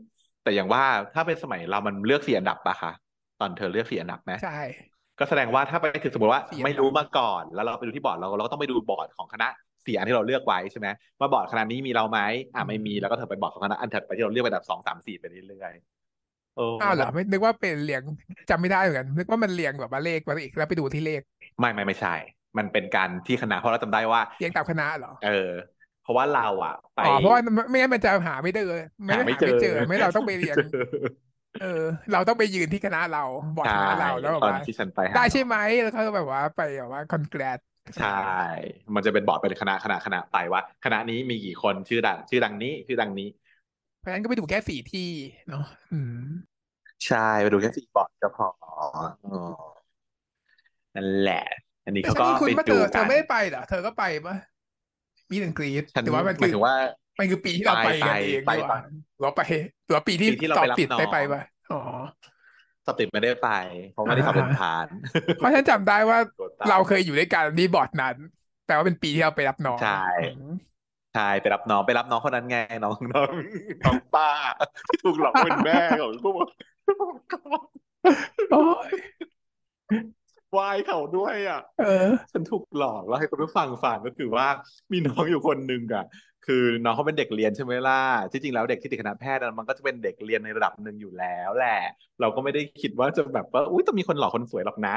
แต่อย่างว่าถ้าเป็นสมัยเรามันเลือกสี่อันดับปะคะ ตอนเธอเลือกสี่อันดับไหมใช่ ก็แสดงว่าถ้าไปถึงสมมติว่าสี่อันดับไม่รู้มาก่อน แล้วเราไปดูที่บอร์ดเราเราก็ต้องไปดูบอร์ดของคณะสี่อันที่เราเลือกไว้ใช่ไหมว่าบอร์ดคณะนี้มีเราไหมอ่าไม่มีแล้วก็เธอไปบอร์ดของคณะอันถัดไปที่เราเลือกไปอันดับสองสามสี่ไปเรื่อยๆโอ้อ้าวเหรอไม่นึกว่าเป็นเรียงจำไม่ได้เหมือนกันนึกว่ามันเรียงแบบว่าเลขมาอีกแล้วไปดูที่เลข ไม่ไม่ไม่ใช่ มันเป็นการที่คณะเพราะเราจำได้ว่าเรียงตามคณะเหรอเออเพราะว่าเราอะไปอ๋อเพราะว่าไม่งั้นมันจะหาไม่ได้เลยไม่หาได้ไม่หาเจไม่อเจอไม่เราต้องไปเรียง เออ เราต้องไปยืนที่คณะเราบอร์ดใช่คณะเราแล้วแบบตอนว่าที่ฉันไปหาได้ใช่ไหมแล้วก็แบบว่าไปแบบว่าคอนแกรดใช่ มันจะเป็นบอร์ดเป็นคณะคณะคณะไปว่า คณะนี้มีกี่คนชื่อดัง ชื่อดังนี้ชื่อดังนี้ เพราะฉะนั้นก็ไปดูแค่สี่ที่เนาะอืมใช่ไปดูแค่สี่บอร์ดก็พออ๋อนั่นแหละ อันนี้แต่เขาฉันก็นี่คุณไปว่าเธดูอเธกัอนไม่ได้ไปเหรอเธอก็ไปปะมีดแอนกรีดฉันหรือว่ามันหมาคืยอถึงว่า มันคือปีที่เราไปไปกันไปเองไปดีกตอว่านหรือว่าไปหรือว่าปีที่ปีที่เราสอไปบรับติดน้องได้ไปปะอ๋อสติไม่ได้ไป เพราะไม่ได้สอบเป็นอ่าฐาน เพราะฉันจำได้ว่าตัวตามเราเคยอยู่ด้วยกันที่บอร์ดนั้น แต่ว่าเป็นปีที่เราไปรับน้องใช่อืมใช่ไปรับน้องไปรับน้องคนนั้นไงน้องน้องน้องป้าที่ถูกหลอกเป็นแม่ของพวกโอ้ยวายเขาด้วยอะ เออ ฉันถูกหลอกแล้วให้คุณผู้ฟังฟังก็คือว่ามีน้องอยู่คนหนึ่งอะ คือน้องเขาเป็นเด็กเรียนใช่ไหมล่ะที่จริงแล้วเด็กที่ติดคณะแพทย์อะมันก็จะเป็นเด็กเรียนในระดับหนึ่งอยู่แล้วแหละ เราก็ไม่ได้คิดว่าจะแบบว่าอุ้ยต้องมีคนหลอกคนสวยหรอกนะ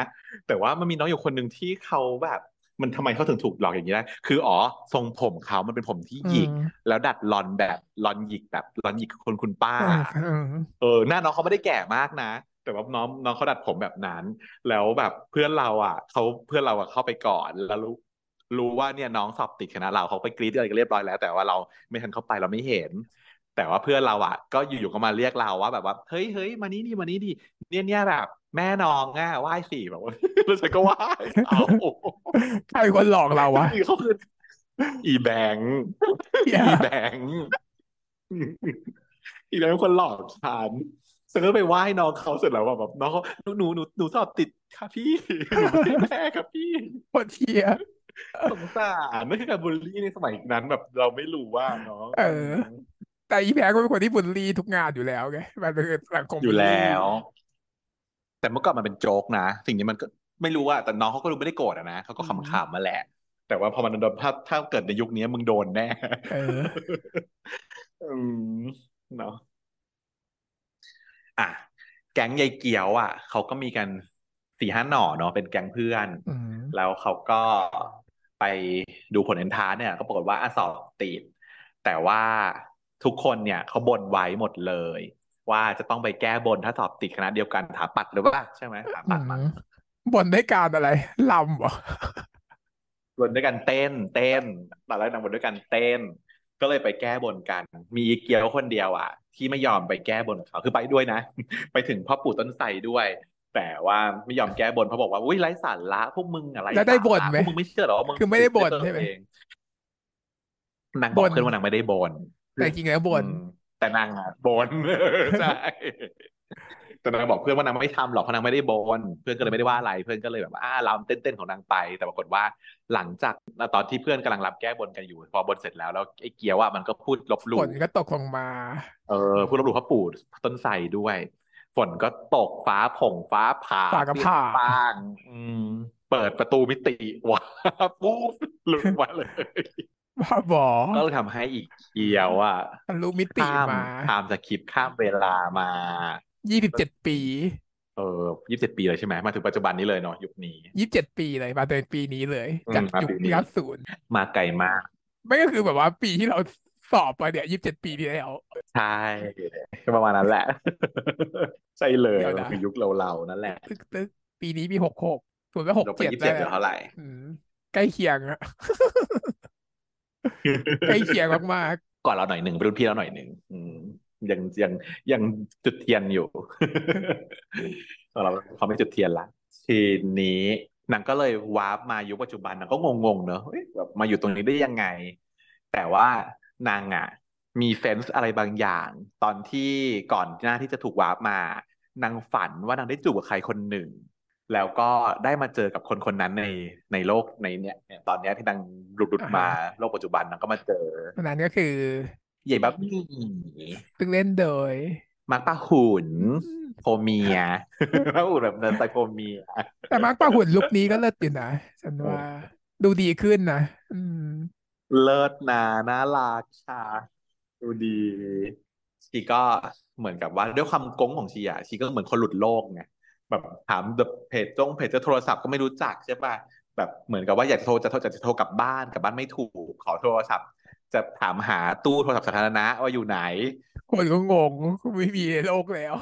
แต่ว่ามันมีน้องอยู่คนหนึ่งที่เขาแบบมันทำไมเขาถึงถูกหลอกอย่างนี้ได้ คืออ๋อทรงผมเขามันเป็นผมที่หยิกอืมแล้วดัดลอนแบบลอนหยิกแบบลอนหยิกคนคุณป้าเออเออเออ หน้าน้องเขาไม่ได้แก่มากนะ แต่ว่าน้องน้องเขาดัดผมแบบนั้น แล้วแบบเพื่อนเราอะเขาเพื่อนเราอะเข้าไปก่อน แล้ว รู้รู้ว่าเนี่ยน้องสอบติดคณะเราเขาไปกรี๊ดอะไรกันเรียบร้อยแล้ว แต่ว่าเราไม่ทันเข้าไปเราไม่เห็น แต่ว่าเพื่อนเราอะ ก็อยู่ๆก็มาเรียกเราว่าแบบว่าเฮ้ยเฮ้ยมานี่ดิมานี่ดิเนี่ยเนี่ยแบบ แม่น้องอะไหว้สิแบบว่าแล้วฉันก็ไหว้เอาใครเป็นคนหลอกเราวะเขาคืออีแบงค์เหี้ยอีแบงค์อีแบงค์เป็นคนหลอกฉันฉันก็ไปไหว้น้องเขาเสร็จแล้วอะแบบน้องเขาหนูหนูหนูหนูสอบติดค่ะพี่หนูไม่ได้แม่ครับพี่โคตรเทีย สงสารนั่นคือการบูลลี่ในสมัยนั้นแบบเราไม่รู้ว่าเนาะเออ แต่อีแพ้ก็เป็นคนที่บูลลี่ทุกงานอยู่แล้วไงมันเป็นสังคมอยู่บูลลี่แล้ว แต่เมื่อก่อนมันเป็นโจ๊กนะสิ่งนี้มันก็ไม่รู้ว่าแต่น้องเขาก็รู้ไม่ได้โกรธอะนะเขาก็ขำๆมาแหละ แต่ว่าพอมันโดนถ้าถ้าเกิดในยุคนี้มึงโดนแน่เอออืมเนาะอะแก๊งยายเกียวอะเขาก็มีกันสี่ห้าหน่อเนาะเป็นแก๊งเพื่อนอืมแล้วเขาก็ ไปดูผลเอนทรานซ์เนี่ย ก็ปรากฏว่าอะสอบติด แต่ว่าทุกคนเนี่ยเขาบนไว้หมดเลย ว่าจะต้องไปแก้บนถ้าสอบติดคณะเดียวกันถาปัดหรือว่าใช่ไหมถาอืปัดมั้งมบนด้วยการอะไรลำเหรอบนด้วยกันเต้น เต้นตอนแรกนางบนด้วยกันเต้น ก็เลยไปแก้บนกัน มีอีเกียวคนเดียวอะ ที่ไม่ยอมไปแก้บนกับเขาคือไปด้วยนะ ไปถึงพ่อปู่ต้นไทรด้วย แต่ว่าไม่ยอมแก้บนเพราะบอกว่าอุ้ยไร้สาระพวกมึงอะไรแล้วได้บ่นสาระไหมพวกมึงไม่เชื่อหรอว่ามึงคือไม่ได้บ่นด้วยตัวใช่ไหมเองนางบอกบ่นเพื่อนว่านางไม่ได้บ่นแต่จริงแล้วบ่นอืมแต่นางอะบ่นใช่แต่นางบอกเพื่อนว่านางไม่ทำหรอกเพราะนางไม่ได้บ่นเพื่อนก็เลยไม่ได้ว่าอะไรเพื่อนก็เลยแบบว่าอ่าลำเต้นๆของนางไป แต่ปรากฏว่าหลังจากตอนที่เพื่อนกำลังรับแก้บนกันอยู่ พอบนเสร็จแล้วแล้วไอ้เกียวอะมันก็พูดลบหฝลู่นก็ตกลงมา เออพูดลบหลู่พ่อปู่ต้นไทรด้วย ฝนก็ตกฟ้าผ่งฟ้าผ่าฟ้าก็เปรี้ยงผ่าป้างอืมเปิดประตูมิติว้าปุ๊บหลุดมาเลยบ้าบอก็เลยทำให้อีกเกียวอะทะลุมิติข้ามมาข้ามสคริปต์ข้ามเวลามายี่สิบเจ็ดปี เออยี่สิบเจ็ดปีเลยใช่ไหมมาถึงปัจจุบันนี้เลยเนาะยุคนี้ยี่สิบเจ็ดปีเลยมาเดินปีนี้เลยอืมจากมายุคปีนี้ยัดศูนย์มาไกลมาก ไม่ก็คือแบบว่าปีที่เราสอบไปเนี่ยยี่สิบเจ็ดปีที่แล้ว ใช่ก็ประมาณนั้นแหละ ใช่เลยเดี๋ยวนะมันคือยุคเราๆนั่นแหละ ตึกตึกปีนี้มีหกหกศูนย์ก็หกลบไปเจ็ดยี่สิบเจ็ดเหลือแล้วเท่าไหร่อืมใกล้เคียงอะใกล้เคียงมากก่อนเราหน่อยหนึ่งรุ่นพี่เราหน่อยหนึ่งอืมยังยังยังจุดเทียนอยู่เราเขาไม่จุดเทียนละทีนี้นางก็เลยวาร์ปมายุคปัจจุบันนางก็งงๆเนอะเฮ้ยแบบมาอยู่ตรงนี้ได้ยังไง แต่ว่านางอะ มี sense อะไรบางอย่าง ตอนที่ก่อนหน้าที่จะถูกวาร์ปมานางฝันว่านางได้จูบกับใครคนหนึ่ง แล้วก็ได้มาเจอกับคนคนนั้นในในโลกในเนี้ยเนี่ยตอนเนี้ยที่นางหลุดหลุดมาโลกปัจจุบันนางก็มาเจอๆอันนั้นก็คือยายบะหมี่ซึ่งเล่นโดยมาร์คปาหุ่นโพเมียปาหุ่นแบบเดินไปโพเมีย แต่มาร์คปาหุ่น look นี้ก็เลิศอยู่นะฉันว่าดูดีขึ้นนะอืมเลิศนะน่ารักค่ะ ดูดีชีก็เหมือนกับว่าด้วยความโก๊งของชีอะชีก็เหมือนคนหลุดโลกไงแบบถามแบบเพจจงเพจจะโทรศัพท์ก็ไม่รู้จักใช่ป่ะแบบเหมือนกับว่าอยากจะโทรจะโทรจะโทรกลับบ้านกลับบ้านไม่ถูกขอโทรศัพท์ จะถามหาตู้โทรศัพท์สาธารณะว่าอยู่ไหน คนก็งงไม่มีในโลกแล้ว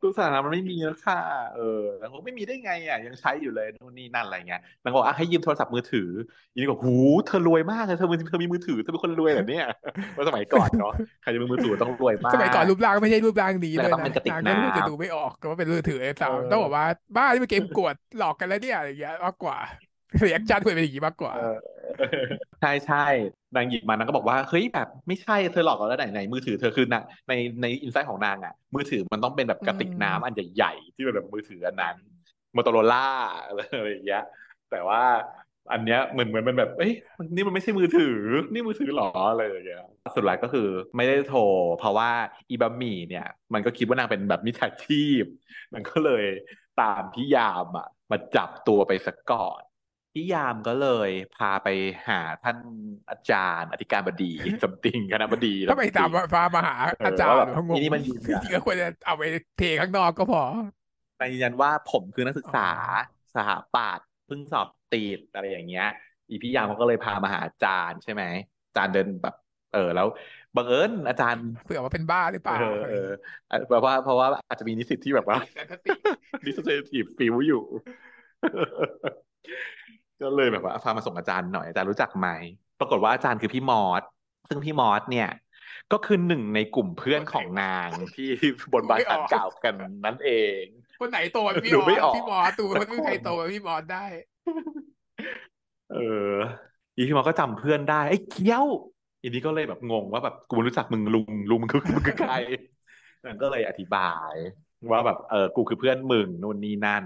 ตู้สาธารณะมันไม่มีแล้วค่ะ เออแล้วก็ไม่มีได้ไงอะ ยังใช้อยู่เลยนู่นนี่นั่นอะไรเงี้ย นางบอกอะให้ยืมโทรศัพท์มือถือยีนี่บอกหู เธอรวยมากเลย เธอมือเธอมีมือถือ เธอเป็นคนรวยเหรอเนี่ยเมื่อสมัยก่อนเนาะ ใครจะมีมือถือต้องรวยมาสมัยก่อนกรูปร่างไม่ใช่รูปร่างนี้แล้เลวยก็ต้องนะเป็นกระติกนางก็น้ำจะดูไม่ออกว่าเป็นมือถือไอ้สาวเออต้องบอกว่าบ้าที่เป็นเกมกดหลอกกันแล้วเนี่ยอะไรอย่างเงี้ยมากกว่า เรียกชันควรเป็นอย่างนี้มากกว่าเออใช่ใช่นางหยิบมานางก็บอกว่าเฮ้ยแบบไม่ใช่เธอหลอกเราแล้วไหนไหนมือถือเธอคือนางในในอินไซต์ของนางอะ มือถือมันต้องเป็นแบบกระติกน้ำอันใหญ่ๆที่เป็นแบบมือถืออันนั้นมอโตโรล่าอะไรอย่างเงี้ยแต่ว่าอันเนี้ยเหมือนเหมือนมันแบบเอ้ยมันนี่มันไม่ใช่มือถือ นี่มือถือหรออะไรอย่างเงี้ยสุดท้ายก็คือไม่ได้โทร เพราะว่าอีบะหมี่เนี่ย มันก็คิดว่านางเป็นแบบมิจฉาชีพ มันก็เลยตามพี่ยามอะมาจับตัวไปสักก่อน พี่ยามก็เลยพาไปหาท่านอาจารย์อธิการบดีสัมติงคณบดีถ้าไปตาม something พามาหาเอออาจารว่าย์แบบเขางอีงนี่มันยืนจริยันงๆก็ควรจะเอาไปเทข้างนอกก็พอนายยืนยันว่าผมคือนักศึกษาอ๋อสหปัตย์เพิ่งสอบติดอะไรอย่างเงี้ย อีพี่ยามเขาก็เลยพามาหาอาจารย์ใช่ไหมอาจารย์เดินแบบ เออแล้วบังเอิญอาจารย์เผื่อว่าเป็นบ้าหรือเปล่า เออเออเออเพราะว่าเพราะว่าอาจจะมีนิสิตที่แบบว่าแต่สติดิสโซเซทีฟฟิวอยู่ ก็เลยแบบว่าพามาส่งอาจารย์หน่อยอาจารย์รู้จักไหมปรากฏว่าอาจารย์คือพี่มอสซึ่งพี่มอสเนี่ย ก็คือหนึ่งในกลุ่มเพื่อนของนางที่บนบานสารกล่าวกันนั่นเอง คนไหนโตกว่าพี่ดูมอไม่สออกพี่มอสตูมันไม่มีใครสักคนโตกว่าพี่มอสได้ เอออีพี่มอสก็จำเพื่อนได้ไอ้เกี้ยวอีนี้ก็เลยแบบงงว่าแบบกูไม่รู้จักมึงลุงลุงมึงคือมึงคือใครนางก็เลยอธิบาย ว่าแบบเออกูคือเพื่อนมึงนู่นนี่นั่น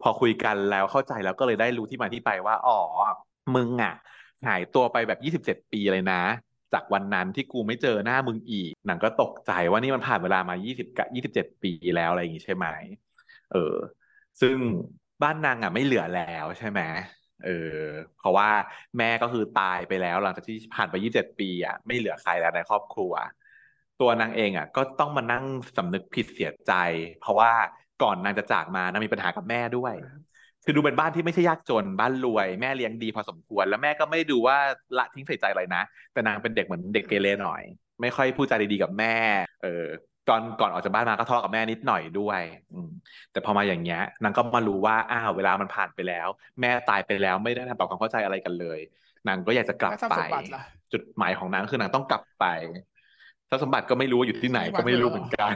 พอคุยกันแล้วเข้าใจแล้วก็เลยได้รู้ที่มาที่ไปว่า อ๋อ มึงอะ หายตัวไปแบบยี่สิบเจ็ดปีเลยนะ จากวันนั้นที่กูไม่เจอหน้ามึงอีกนางก็ตกใจว่านี่มันผ่านเวลามายี่สิบกับยี่สิบเจ็ดปีแล้วอะไรอย่างงี้ใช่ไหมเออ ซึ่งบ้านนางอะไม่เหลือแล้วใช่ไหมเออเพราะว่าแม่ก็คือตายไปแล้วหลังจากที่ผ่านไปยี่สิบเจ็ดปีอะไม่เหลือใครแล้วในครอบครัว ตัวนางเองอะ ก็ต้องมานั่งสำนึกผิดเสียใจ เพราะว่าก่อนนางจะจากมานางมีปัญหากับแม่ด้วย คือดูเป็นบ้านที่ไม่ใช่ยากจน บ้านรวย แม่เลี้ยงดีพอสมควร แล้วแม่ก็ไม่ดูว่าละทิ้งใส่ใจอะไรนะ แต่นางเป็นเด็กเหมือนเด็กเกเรหน่อย ไม่ค่อยพูดจาดีๆกับแม่ เออตอนก่อนออกจากบ้านมาก็ทะเลาะกับแม่นิดหน่อยด้วยอืมแต่พอมาอย่างเงี้ยนางก็มารู้ว่าอ้าวเวลามันผ่านไปแล้ว แม่ตายไปแล้วไม่ได้ทำปรับความเข้าใจอะไรกันเลยนางก็อยากจะกลับแล้วทรัพไปย์สมบัติล่ะจุดหมายของนางคือนางต้องกลับไป ทรัพย์สมบัติก็ไม่รู้ว่าอยู่ที่ไหนที่วัดก็ไม่รู้เหรอเหมือนกัน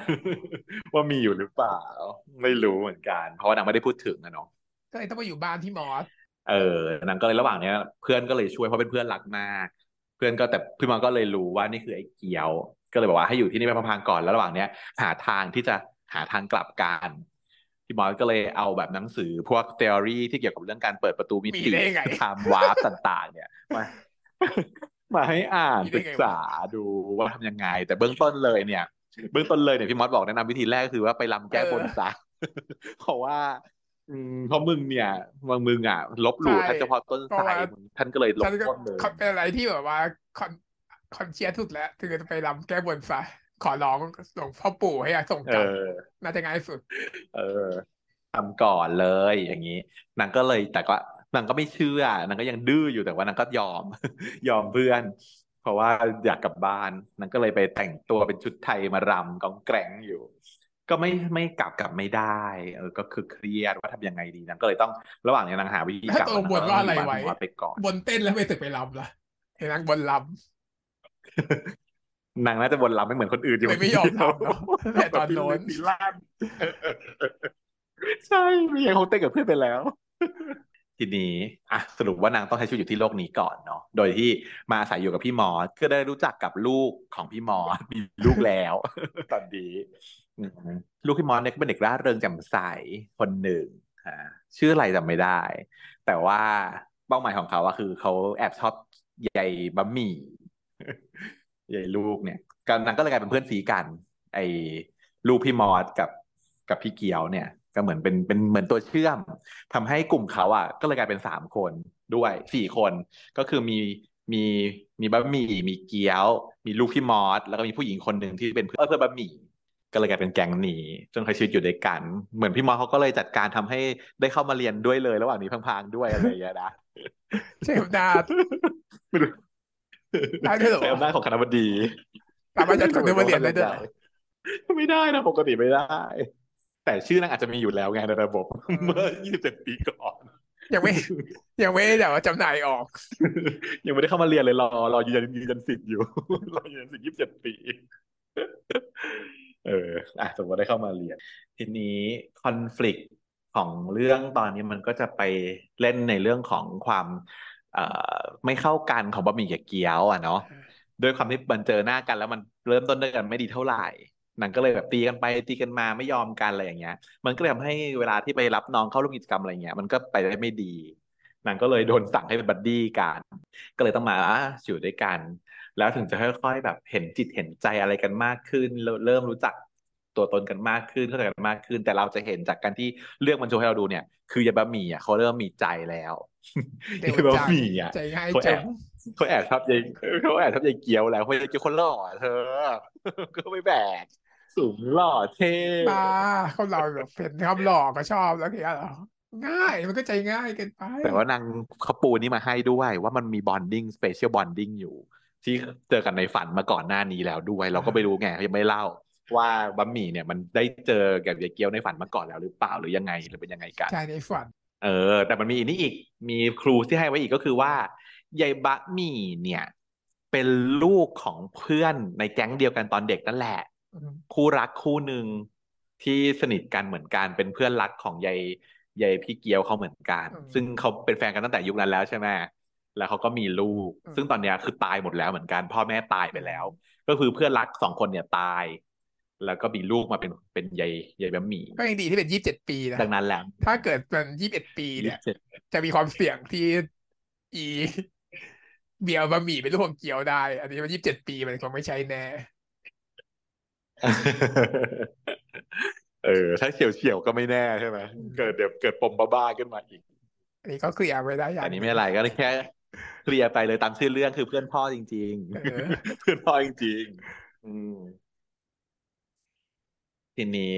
ว่ามีอยู่หรือเปล่า ไม่รู้เหมือนกัน เพราะว่านางไม่ได้พูดถึงนะเนาะก็เลยต้องมาอยู่บ้านพี่มอสเออนางก็เลยระหว่างเนี้ย เพื่อนก็เลยช่วยเพราะเป็นเพื่อนรักมาก เพื่อนก็แต่พี่มอสก็เลยรู้ว่านี่คือไอ้เกียว ก็เลยบอกว่าให้อยู่ที่นี่ไปพังๆก่อนแล้วระหว่างเนี้ย หาทางที่จะหาทางกลับกันพี่มอสก็เลยเอาแบบหนังสือพวก t h e o r y ที่เกี่ยวกับเรื่องการเปิดประตูมิมีติได้ไงไทม์วาร์ปต่าง ๆ เนี่ยมา มาให้อ่านมีได้ศึกไงวะษาดูว่าทำยังไง แต่เบื้องต้นเลยเนี่ย เบื้องต้นเลยเนี่ยพี่มอสบอกแนะนำวิธีแรกก็คือว่าไปรำแก้บนซะเพราะว่าอืมเพราะมึงเนี่ยมึงมึงอะ ลบหลู่ใช่ท่านเจ้าพ่อต้นเพราะไทรว่ามึงท่านก็เลยลบฉันก็ต้นเลยเป็นอะไรที่แบบว่าคอนคอนเชียสสุดแล้วคือจะไปรำแก้บนซะขอร้องหลวงพ่อปู่ให้ส่งเอกลับอน่าจะง่ายสุด เออทำก่อนเลยอย่างนี้นางก็เลยแต่ก็ นางก็ไม่เชื่อนางก็ยังดื้ออยู่แต่ว่านางก็ยอม ยอมเพื่อน เพราะว่าอยากกลับบ้านนางก็เลยไปแต่งตัวเป็นชุดไทยมารำกองแกร่งอยู่ ก็ไม่ไม่กลับกลับไม่ได้เออก็คือเครียดว่าทำยังไงดีนางก็เลยต้องระหว่างนี้นางหาวิธีแล้วกลับตัวบนว่าอะไรไว้นางก็ต้องอยู่บ้านพี่มอสไปก่อนบนเต้นแล้วไม่ถึงไปรำล่ะเห็นนางบนรนางน่าจะบนรำไม่เหมือนคนอื่นอยู่เลยไม่ยอมทำเนอะแต่ตอนโน้นแบบพี่ลั่นใช่มียังคงเต้นกับเพื่อนไปแล้ว ทีนี้อะสรุปว่านางต้องใช้ชีวิตอยู่ที่โลกนี้ก่อนเนาะโดยที่มาอาศัยอยู่กับพี่มอสก็ได้รู้จักกับลูกของพี่มอสมีลูกแล้ว ตอนนี้ลูกพี่มอสเนี่ยก็เป็นเด็กร่าเริงแจ่มใสคนหนึ่งฮะชื่ออะไรจำไม่ได้ แต่ว่าเป้าหมายของเขาอะคือเขาแอบชอบใยบะหมี่ใยลูกเนี่ยก็นางก็เลยกลายเป็นเพื่อนสีกัน ไอ้ลูกพี่มอสกับกับพี่เกียวเนี่ย ก็เหมือนเป็นเป็นเหมือนตัวเชื่อมทำให้กลุ่มเขาอะ ก็เลยกลายเป็นสามคนด้วยสี่คนก็คือมีมีมีบะหมี่มีเกี๊ยว มีลูกพี่มอสแล้วก็มีผู้หญิงคนหนึ่งที่เป็นเพื่อนเพื่อนบะหมี่ก็เลยกลายเป็นแก๊งนี้จนใช้ชีวิตอยู่ด้วยกัน เหมือนพี่มอสเขาก็เลยจัดการทำให้ได้เข้ามาเรียนด้วยเลย ระหว่างนี้พังๆด้วยอะไรอย่างเงี้ยนะำใช่อำนาจไม่รู้ได้ด้วยเหรอใช้อำนาจของคณบดีสามารถจัดคนเดียวมาเรียนได้ด้วยเหรอไม่ได้นะปกติไม่ได้ แต่ชื่อนางอาจจะมีอยู่แล้วไงในระบบอืมเมื่อ 27 ปีก่อน ยังไม่ ยังไม่ได้แบบว่าจำหน่ายออก ยังไม่ได้เข้ามาเรียนเลยรอรอยืนยันยืนยันสิทธิ์อยู่รอยืนยันสิทธิ์ 27 ปี เอออะสมมติได้เข้ามาเรียน ทีนี้คอน FLICT ของเรื่องตอนนี้มันก็จะไปเล่นในเรื่องของความเอ่อไม่เข้ากันของบะหมี่กับเกี๊ยวอะเนาะด้วยความที่มันเจอหน้ากันแล้วมันเริ่มต้นด้วยกันไม่ดีเท่าไหร่ นางก็เลยแบบตีกันไปตีกันมาไม่ยอมกันอะไรอย่างเงี้ย มันก็เลยทำให้เวลาที่ไปรับน้องเข้าร่วมกิจกรรมอะไรเงี้ย มันก็ไปได้ไม่ดีนางก็เลยโดนสั่งให้เป็นบัดดี้กันก็เลยต้องมาอยู่ด้วยกัน แล้วถึงจะค่อยๆแบบเห็นจิตเห็นใจอะไรกันมากขึ้น เริ่มรู้จักตัวตนกันมากขึ้นเข้าใจกันมากขึ้น แต่เราจะเห็นจากการที่เรื่องมันโชว์ให้เราดูเนี่ย คือยายบะหมี่อะเขาเริ่มมีใจแล้วเร็วยายบะจังหมี่อะใจง่ายเขาแอจับงเขาแอบชอบยายเขาแอบชอบยายเกียวแล้วเพราะยายเกียวคนหล่ออะเธอก็ไม่แบก สูงหล่อเท่บ้าเขาเราแบบเป็นคำหลอกก็ชอบแล้วเนี่ยเหรอง่ายมันก็ใจง่ายเกินไป แต่ว่านางเขาปูนี่มาให้ด้วยว่ามันมีบอนดิ้งสเปเชียลบอนดิ้งอยู่ ที่เจอกันในฝันมาก่อนหน้านี้แล้วด้วย เราก็ไม่รู้ไงเขายังไม่เล่า ว่าบะหมี่เนี่ยมันได้เจอกับยายเกียวในฝันมาก่อนแล้วหรือเปล่าหรือยังไงหรือเป็นยังไงกันใช่ในฝัน เออ แต่มันมีอีกนี่อีกมีครูที่ให้ไว้อีกก็คือว่ายายบะหมี่เนี่ย เป็นลูกของเพื่อนในแก๊งเดียวกันตอนเด็กนั่นแหละอืม คู่รักคู่หนึ่งที่สนิทกันเหมือนกันเป็นเพื่อนรักของยายยายพี่เกียวเขาเหมือนกัน ซึ่งเขาเป็นแฟนกันตั้งแต่ยุคนั้นแล้วใช่ไหมแล้วเขาก็มีลูก ซึ่งตอนเนี้ยคือตายหมดแล้วเหมือนกัน พ่อแม่ตายไปแล้ว ก็คือเพื่อนรักสองคนเนี่ยตาย แล้วก็มีลูกมาเป็นเป็นยายยายบะหมี่ก็ยังดีที่เป็นยี่สิบเจ็ดปีนะดังนั้นแหละถ้าเกิดเป็นยี่สิบเอ็ดปีเนี่ยจะมีความเสี่ยงที่อีเบียร์บะหมี่เป็นลูกของเกี๊ยวได้ อันนี้มันยี่สิบเจ็ดปีมันคงไม่ใช่แน่ เออ ถ้าเฉียวเฉียวๆก็ไม่แน่ใช่ไหมเกิดเดี๋ยวเกิดปมบ้าๆขึ้นมาอีก อันนี้ก็เคลียร์ไว้ได้อย่าแต่งนี้หไม่งอะไรก็แค่เคลียร์ไปเลยตามชื่อเรื่องคือเพื่อนพ่อจริงเออๆเพื่อนพ่อจริง ๆ อืมทีนี้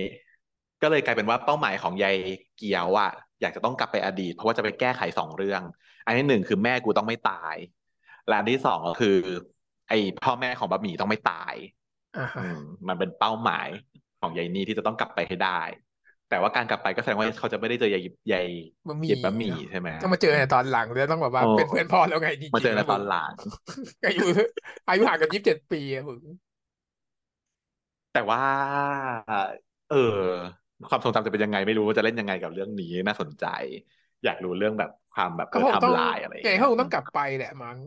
ก็เลยกลายเป็นว่าเป้าหมายของยายเกียวอะอยากจะต้องกลับไปอดีต เพราะว่าจะไปแก้ไขสองเรื่อง อันที่หนึ่งคือแม่กูต้องไม่ตายและอันที่สองก็คือ ไอ้พ่อแม่ของบะหมี่ต้องไม่ตายอ่าอืฮะ มมันเป็นเป้าหมายของยายนี่ที่จะต้องกลับไปให้ได้ แต่ว่าการกลับไปก็แสดงว่าเขาจะไม่ได้เจอยายยายบะหมี่ยายบะหมี่ใช่ไหมต้องมาเจอในตอนหลังเลยต้องแบบว่าโอ้เป็นเพื่อนพ่อแล้วไงจริงๆมาเจอในแล้วตอนหลังอายุอายุห่างกันยี่สิบเจ็ดปีอะมึงแต่ว่า เออ ความทรงจำจะเป็นยังไงไม่รู้ว่าจะเล่นยังไงกับเรื่องนี้น่าสนใจ อยากรู้เรื่องแบบความแบบก็เออคงต้องไทำลายอะไรอย่างไงเงี้ยเขาคงต้องกลับไปแหละมั้ง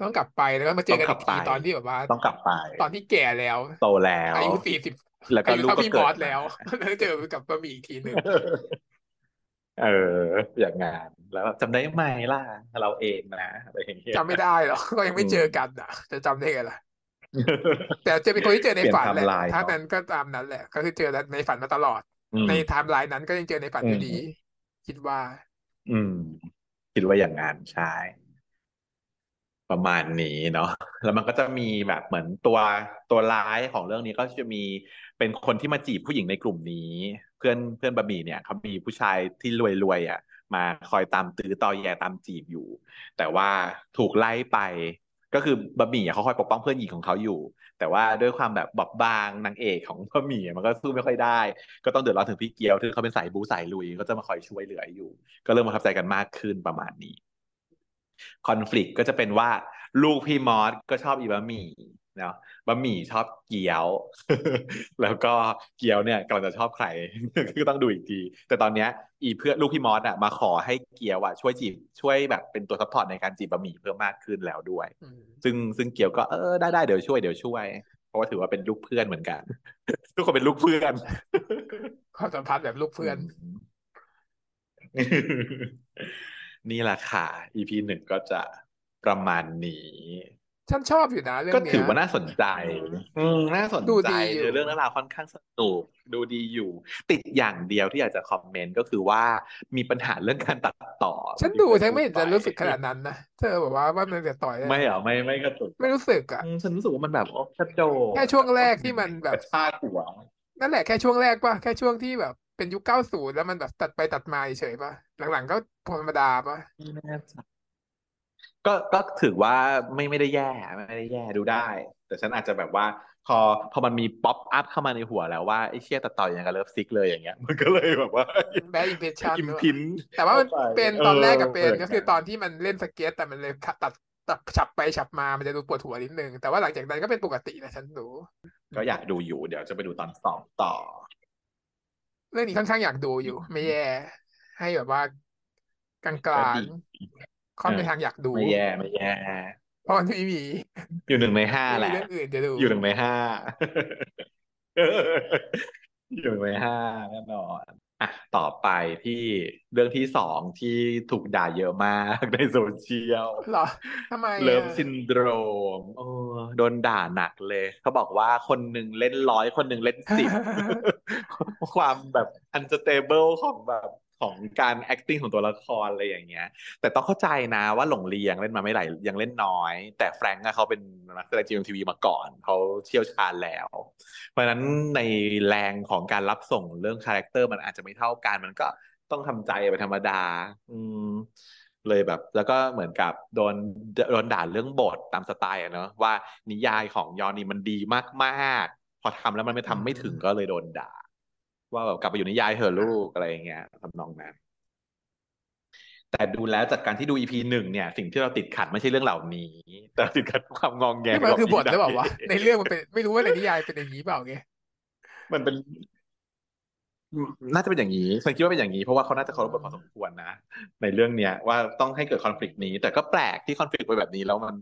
ต้องกลับไปแล้วก็มาเจอกันอีกทีต้องกลับไปตอนที่แบบว่า ต้องกลับไป ตอนที่แก่แล้ว โตแล้วอายุสี่สิบแล้วก็อายุลูกเท่าก็พี่มเกิอดสแล้วแล้วเจอกับบะหมี่อีกทีหนึ่งเออ อย่างงานแล้วแบบจำได้ไหมล่ะเราเองนะอะไรอย่างเงี้ยจำไม่ได้หรอกก็ยังไม่เจอกันอะ จะจำได้ไงล่ะแต่เจะเป็นคนที่เจอในเปลี่ยนฝันแหละไทม์ไลน์ถ้าเนอะนั้นก็ตามนั้นแหละ ก็คือเจอในฝันมาตลอดอืมในไทม์ไลน์นั้นก็ยังเจอในฝันอยู่อืมดี คิดว่า อืม คิดว่าอย่างนั้นใช่ ประมาณนี้เนาะแล้วมันก็จะมีแบบเหมือนตัวตัวร้ายของเรื่องนี้ก็จะมีเป็นคนที่มาจีบผู้หญิงในกลุ่มนี้ เพื่อนเพื่อนบะหมี่เนี่ยเขามีผู้ชายที่รวยๆอะ มาคอยตามตื้อตอแยตามจีบอยู่ แต่ว่าถูกไล่ไปก็คือบะหมี่เขาคอยปกป้องเพื่อนหญิงของเขาอยู่ แต่ว่าด้วยความแบบบอบบางนางเอกของบะหมี่มันก็สู้ไม่ค่อยได้ ก็ต้องเดือดร้อนถึงพี่เกียวที่เขาเป็นสายบูสายลุยก็จะมาคอยช่วยเหลืออยู่ ก็เริ่มประทับใจกันมากขึ้นประมาณนี้ conflict ก็จะเป็นว่าลูกพี่มอสก็ชอบอีบะหมี่เนาะบะหมี่ชอบเกี๊ยว แล้วก็เกี๊ยวเนี่ยกำลังจะชอบใครก็ต้องดูอีกที แต่ตอนเนี้ยอีเพื่อนลูกพี่มอสอะมาขอให้เกี๊ยวอะช่วยจีบช่วยแบบเป็นตัว support ในการจีบบะหมี่เพิ่มมากขึ้นแล้วด้วยอืมซึ่งซึ่งเกียวก็เออได้ได้เดี๋ยวช่วยเดี๋ยวช่วย เพราะว่าถือว่าเป็นลูกเพื่อนเหมือนกัน ทุกคนเป็นลูกเพื่อนความสัมพันธ์แบบลูกเพื่อนอืม นี่แหละค่ะ EP หนึ่งก็จะประมาณนี้ฉันชอบอยู่นะเรื่องก็เนี้ถือยว่าน่าสนใจ อืมน่าสนดูใจดีอยู่คือเรื่องราวค่อนข้างสนุกดูดีอยู่ ติดอย่างเดียวที่อยากจะคอมเมนต์ก็คือว่ามีปัญหาเรื่องการตัดต่อ ฉันดูฉันไม่เห็นจะปรู้สึกขนาดนั้นนะเธอบอกว่าว่ามันจะต่อยไม่เหรอไม่ไม่กระตุกไม่รู้สึกอะอืมฉันรู้สึกว่ามันแบบโอ้กระโดดแค่ช่วงแรกที่มันแบกบระชากหัวนั่นแหละแค่ช่วงแรกป่ะแค่ช่วงที่แบบ เป็นยุคเก้าศูนย์แล้วมันแบบตัดไปตัดมาเฉยๆป่ะ หลังๆก็ธรรมดาป่ะไม่แน่ใจก็ก็ถือว่าไม่ไม่ได้แย่ไม่ได้แย่ดูได้ แต่ฉันอาจจะแบบว่า พอพอมันมี pop up เข้ามาในหัวแล้วว่าไอ้เชี่ยตัดต่ออย่างกับ Love Sick เลยอย่างเงี้ย มันก็เลยแบบว่า bad impression อิมพินแต่ว่ามันเป็นตอนแรกกับเป็นเก็คือตอนที่มันเล่นสเก็ตแต่มันเลยตัดตัดฉับไปฉับมามันจะดูปวดหัวนิดนึง แต่ว่าหลังจากนั้นก็เป็นปกตินะฉันดู ก็อยากดูอยู่เดี๋ยวจะไปดูตอนสองต่อ เรื่องนี้ค่อนข้างอยากดูอยู่ ไม่แย่ ให้แบบว่ากลางกก็ลางดีค่อนไปทางอยากดู ไม่แย่ไม่แย่เพราะมันไม่มีอยู่หนึ่งในห้าไม่แหมีละเรื่องอื่นจะดูอยู่หนึ่งในห้าอยู่หนึ่งในห้าแน่นอน อะต่อไปไปที่เรื่องที่สองที่ถูกด่าเยอะมากในโซเชียลเหรอทำไมเลิฟอะซินโดรมโอ้โดนด่าหนักเลย เขาบอกว่าคนหนึ่งเล่นร้อยคนหนึ่งเล่นสิบความแบบ unstable ของแบบ ของการ acting ของตัวละครอะไรอย่างเงี้ย แต่ต้องเข้าใจนะว่าหลงลียังเล่นมาไม่ไหลยังเล่นน้อย แต่แฟรงก์อะเขาเป็นนักแสดง GMMTV มาก่อนเขาเชี่ยวชาญแล้ว เพราะฉะนั้นในแรงของการรับส่งเรื่อง character มันอาจจะไม่เท่ากัน มันก็ต้องทำใจเป็นธรรมดา อืมเลยแบบ แล้วก็เหมือนกับโดนโดนด่าเรื่องบทตามสไตล์อะเนอะว่านิยายของยอนี่มันดีมากๆ พอทำแล้วมันไม่ทำไม่ถึงก็เลยโดนด่า ว่าแบบกลับไปอยู่นิยายเถอะลูกอะไรอย่างเงี้ยทำนองนั้นแต่ดูแล้วจากการที่ดู EP หนึ่งเนี่ย สิ่งที่เราติดขัดไม่ใช่เรื่องเหล่านี้ แต่ติดขัดความงองแงนี่มันของคือบทหรือเปล่าวะพี่ในเรื่องมันเป็นไม่รู้ว่าในนิยายเป็นอย่างนี้เปล่าไงมันเป็น น่าจะเป็นอย่างนี้ฉันคิดว่าเป็นอย่างนี้เพราะว่าเขาน่าจะเคารพบทพอสมควรนะในเรื่องเนี้ย ว่าต้องให้เกิดคอน FLICT นี้ แต่ก็แปลกที่คอน FLICT ไปแบบนี้แล้วมัน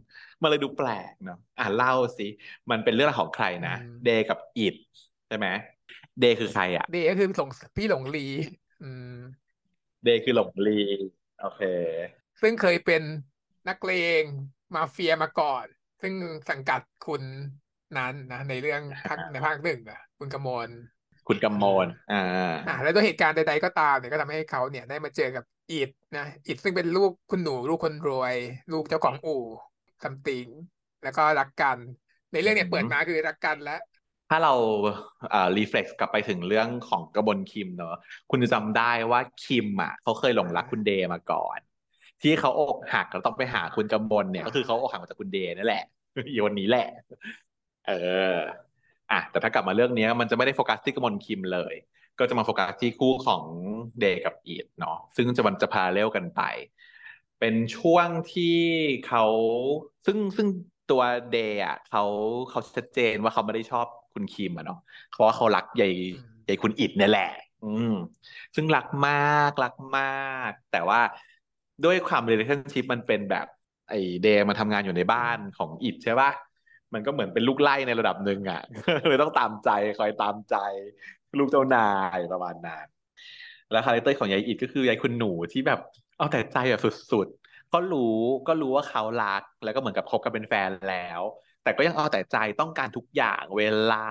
มันเลยดูแปลกเนาะอะเล่าสิมันเป็นเรื่องของใครนะอืมเดย์กับอิดใช่ไหม เดย์คือใครอะ เดย์ก็คือหลงพี่หลงลี อืม เดย์คือหลงลี โอเค ซึ่งเคยเป็นนักเลงมาเฟียมาก่อน ซึ่งสังกัดคุณนั้นนะในเรื่องภาคในภาคหนึ่งอะ คุณกมลคุณกำมลอ่า อ่า แล้วด้วยเหตุการณ์ใดๆก็ตามเนี่ยก็ทำให้เขาเนี่ยได้มาเจอกับอิดนะอิดซึ่งเป็นลูกคุณหนูลูกคนรวย ลูกเจ้าของอู่ซัมติงแล้วก็รักกัน ในเรื่องเนี่ยอืมเปิดมาคือรักกันแล้ว ถ้าเราอ่ารีเฟล็กซ์กลับไปถึงเรื่องของกระบวนคิมเนอะคุณจะจำได้ว่าคิมอะเขาเคยหลงรักคุณเดมาก่อน ที่เขาอกหักแล้วต้องไปหาคุณกำมลเนี่ย ก็คือเขาอกหักมาจากคุณเดนั่นแหละอีวันนี้แหละ เออ อะแต่ถ้ากลับมาเรื่องนี้มันจะไม่ได้โฟกัสที่กำมลคิมเลย ก็จะมาโฟกัสที่คู่ของเดกับอีดเนาะซึ่งจะมันจะพาเรลกันไป เป็นช่วงที่เขาซึ่งซึ่ง ตัวเดย์อะเขาเขาชัดเจนว่าเขาไม่ได้ชอบคุณคิมอะเนาะเพราะว่าเขารักใหญ่อืมใหญ่คุณอิดเนี่ยแหละ อืม ซึ่งรักมากรักมาก แต่ว่าด้วยความ relationship มันเป็นแบบ ไอ้เดย์มาทำงานอยู่ในบ้านของอิดใช่ปะมันก็เหมือนเป็นลูกไล่ในระดับหนึ่งอะเลยต้องตามใจคอยตามใจ ลูกเจ้านายประมาณนั้นแล้ว character ของยายอิดก็คือยายคุณหนูที่แบบเอาแต่ใจแบบสุดๆ ก็รู้ก็รู้ว่าเขารัก แล้วก็เหมือนกับคบกันเป็นแฟนแล้ว แต่ก็ยังเอาแต่ใจต้องการทุกอย่างเวลา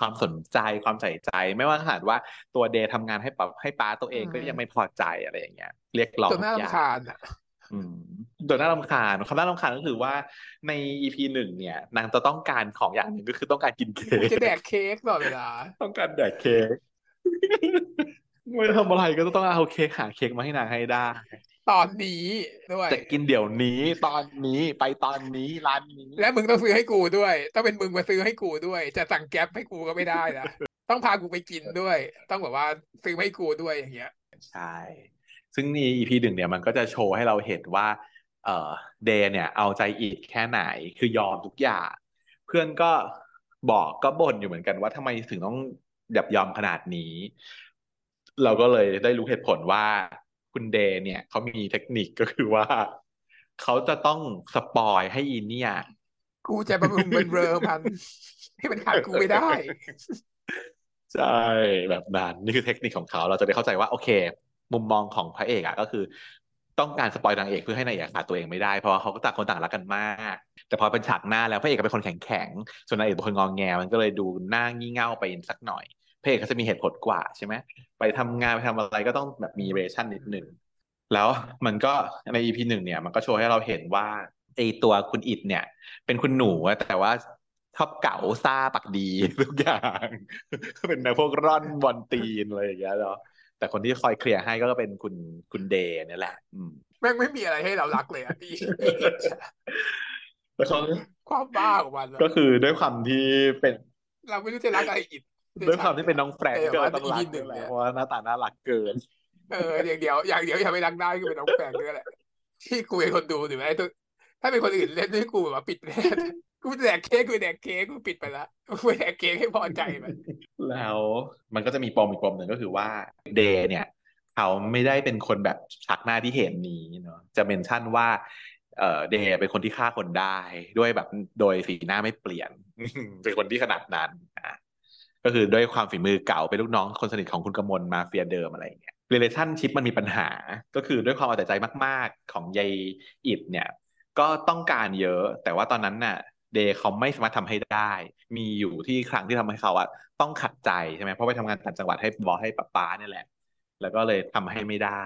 ความสนใจความใส่ใจ ไม่ว่าขนาดว่าตัวเดย์ทำงานให้ปรับให้ป้าตัวเองก็ยังไม่พอใจอะไรอย่างเงี้ย เรียกร้องจนน่าทุกอย่างรำคาญอะอืมโดยน่ารำคาญคำน่ารำคาญก็คือว่าใน EP หนึ่งเนี่ย นางจะต้องการของอย่างหนึ่งก็คือต้องการกินเค้กูกจะแดกเค้กตลอดเวลาต้องการแดกเค้กไม่ทำอะไรก็ต้องเอาเค้กหาเค้กมาให้นางให้ได้ ตอนนี้ด้วยจะกินเดี๋ยวนี้ตอนนี้ไปตอนนี้ร้านนี้ และมึงต้องซื้อให้กูด้วย ต้องเป็นมึงมาซื้อให้กูด้วย จะสั่งแก๊ปให้กูก็ไม่ได้นะต้องพากูไปกินด้วย ต้องแบบว่าซื้อให้กูด้วยอย่างเงี้ยใช่ ซึ่งใน EP หนึ่งเนี่ยมันก็จะโชว์ให้เราเห็นว่า เอ่อเดย์เนี่ย เอาใจอีกแค่ไหนคือยอมทุกอย่าง เพื่อนก็บอกก็บ่นอยู่เหมือนกันว่าทำไมถึงต้องแบบยอมขนาดนี้ เราก็เลยได้รู้เหตุผลว่า คุณเดย์เนี่ยเขามีเทคนิคก็คือว่า เขาจะต้องสปอยให้อีเนี่ย กูจะบำรุงเป็นเรอมันให้มันขาดกูไม่ได้ ใช่แบบนั้นนี่คือเทคนิคของเขาเราจะได้เข้าใจว่า โอเค มุมมองของพระเอกอะก็คือต้องการสปอยนางเอกเพื่อให้นางเอกขาดตัวเองไม่ได้เพราะว่าเขาก็ต่างคนต่างรักกันมาก แต่พอเป็นฉากหน้าแล้วพระเอกก็เป็นคนแข็งแข็งๆส่วนนางเอกเป็นคนงองแงมันก็เลยดูหน้างี่เง่าไปสักหน่อย พระเอกก็จะมีเหตุผลกว่าใช่ไหมไปทำงานไปทำอะไรก็ต้องแบบมีเรชั่นนิดหนึ่งแล้วมันก็ใน EP หนึ่งเนี่ย มันก็โชว์ให้เราเห็นว่าไอตัวคุณอิดเนี่ย เป็นคุณหนูอะแต่ว่าชอบเก๋าซ่าปักดีทุกอย่างเป็นแนวพวกร่อนบอลตีนอะไรอย่างเงี้ยเนาะแต่คนที่คอยเคลียร์ให้ก็เป็นคุณคุณเดย์เนี่ยแหละ อืมแม่งไม่มีอะไรให้เรารักเลยอะพี่แล้วเขาความบ้าของมันอะก็คือด้วยความที่เป็น เราไม่รู้จะรักอะไรอีก ด้วยความที่เป็นน้องแฟรงก์แต่ก็ว่าต้องรักอีพีหนึ่ด้วยงแหละเนี่ยเพราะว่าหน้าตาน่ารักเกิน เอออย่างเดียว อย่างเดียวอย่าไปรักได้คือเป็นน้องแฟนด้วยแหละที่กูเป็นคนดูถึงแม้ตัวถ้าเป็นคนอื่นเล่นให้กูแบบว่าปิดแน่กูแดกเค้กกูแดกเค้กกูปิดไปละกูแดกเค้กให้พอใจมันแล้วมันก็จะมีปมอีกปมหนึ่งก็คือว่าเดย์เนี่ย เขาไม่ได้เป็นคนแบบชักหน้าที่เห็นนี้เนาะจะเมนชั่นว่าเอ่อเดย์เป็นคนที่ฆ่าคนได้ด้วยแบบโดยสีหน้าไม่เปลี่ยน เป็นคนที่ขนาดนั้นอะ ก็คือด้วยความฝีมือเก่าเป็นลูกน้องคนสนิทของคุณกมลมาเฟียเดิมอะไรอย่างเงี้ย relationship มันมีปัญหา ก็คือด้วยความเอาแต่ใจมาก ๆ ของยายอิดเนี่ย ก็ต้องการเยอะ แต่ว่าตอนนั้นน่ะ เดย์เขาไม่สามารถทำให้ได้ มีอยู่ที่ครั้งที่ทำให้เขาอะต้องขัดใจใช่ไหมเพราะไปทำงานต่างจังหวัดให้บอสให้ป้าป้าเนี่ยแหละ แล้วก็เลยทำให้ไม่ได้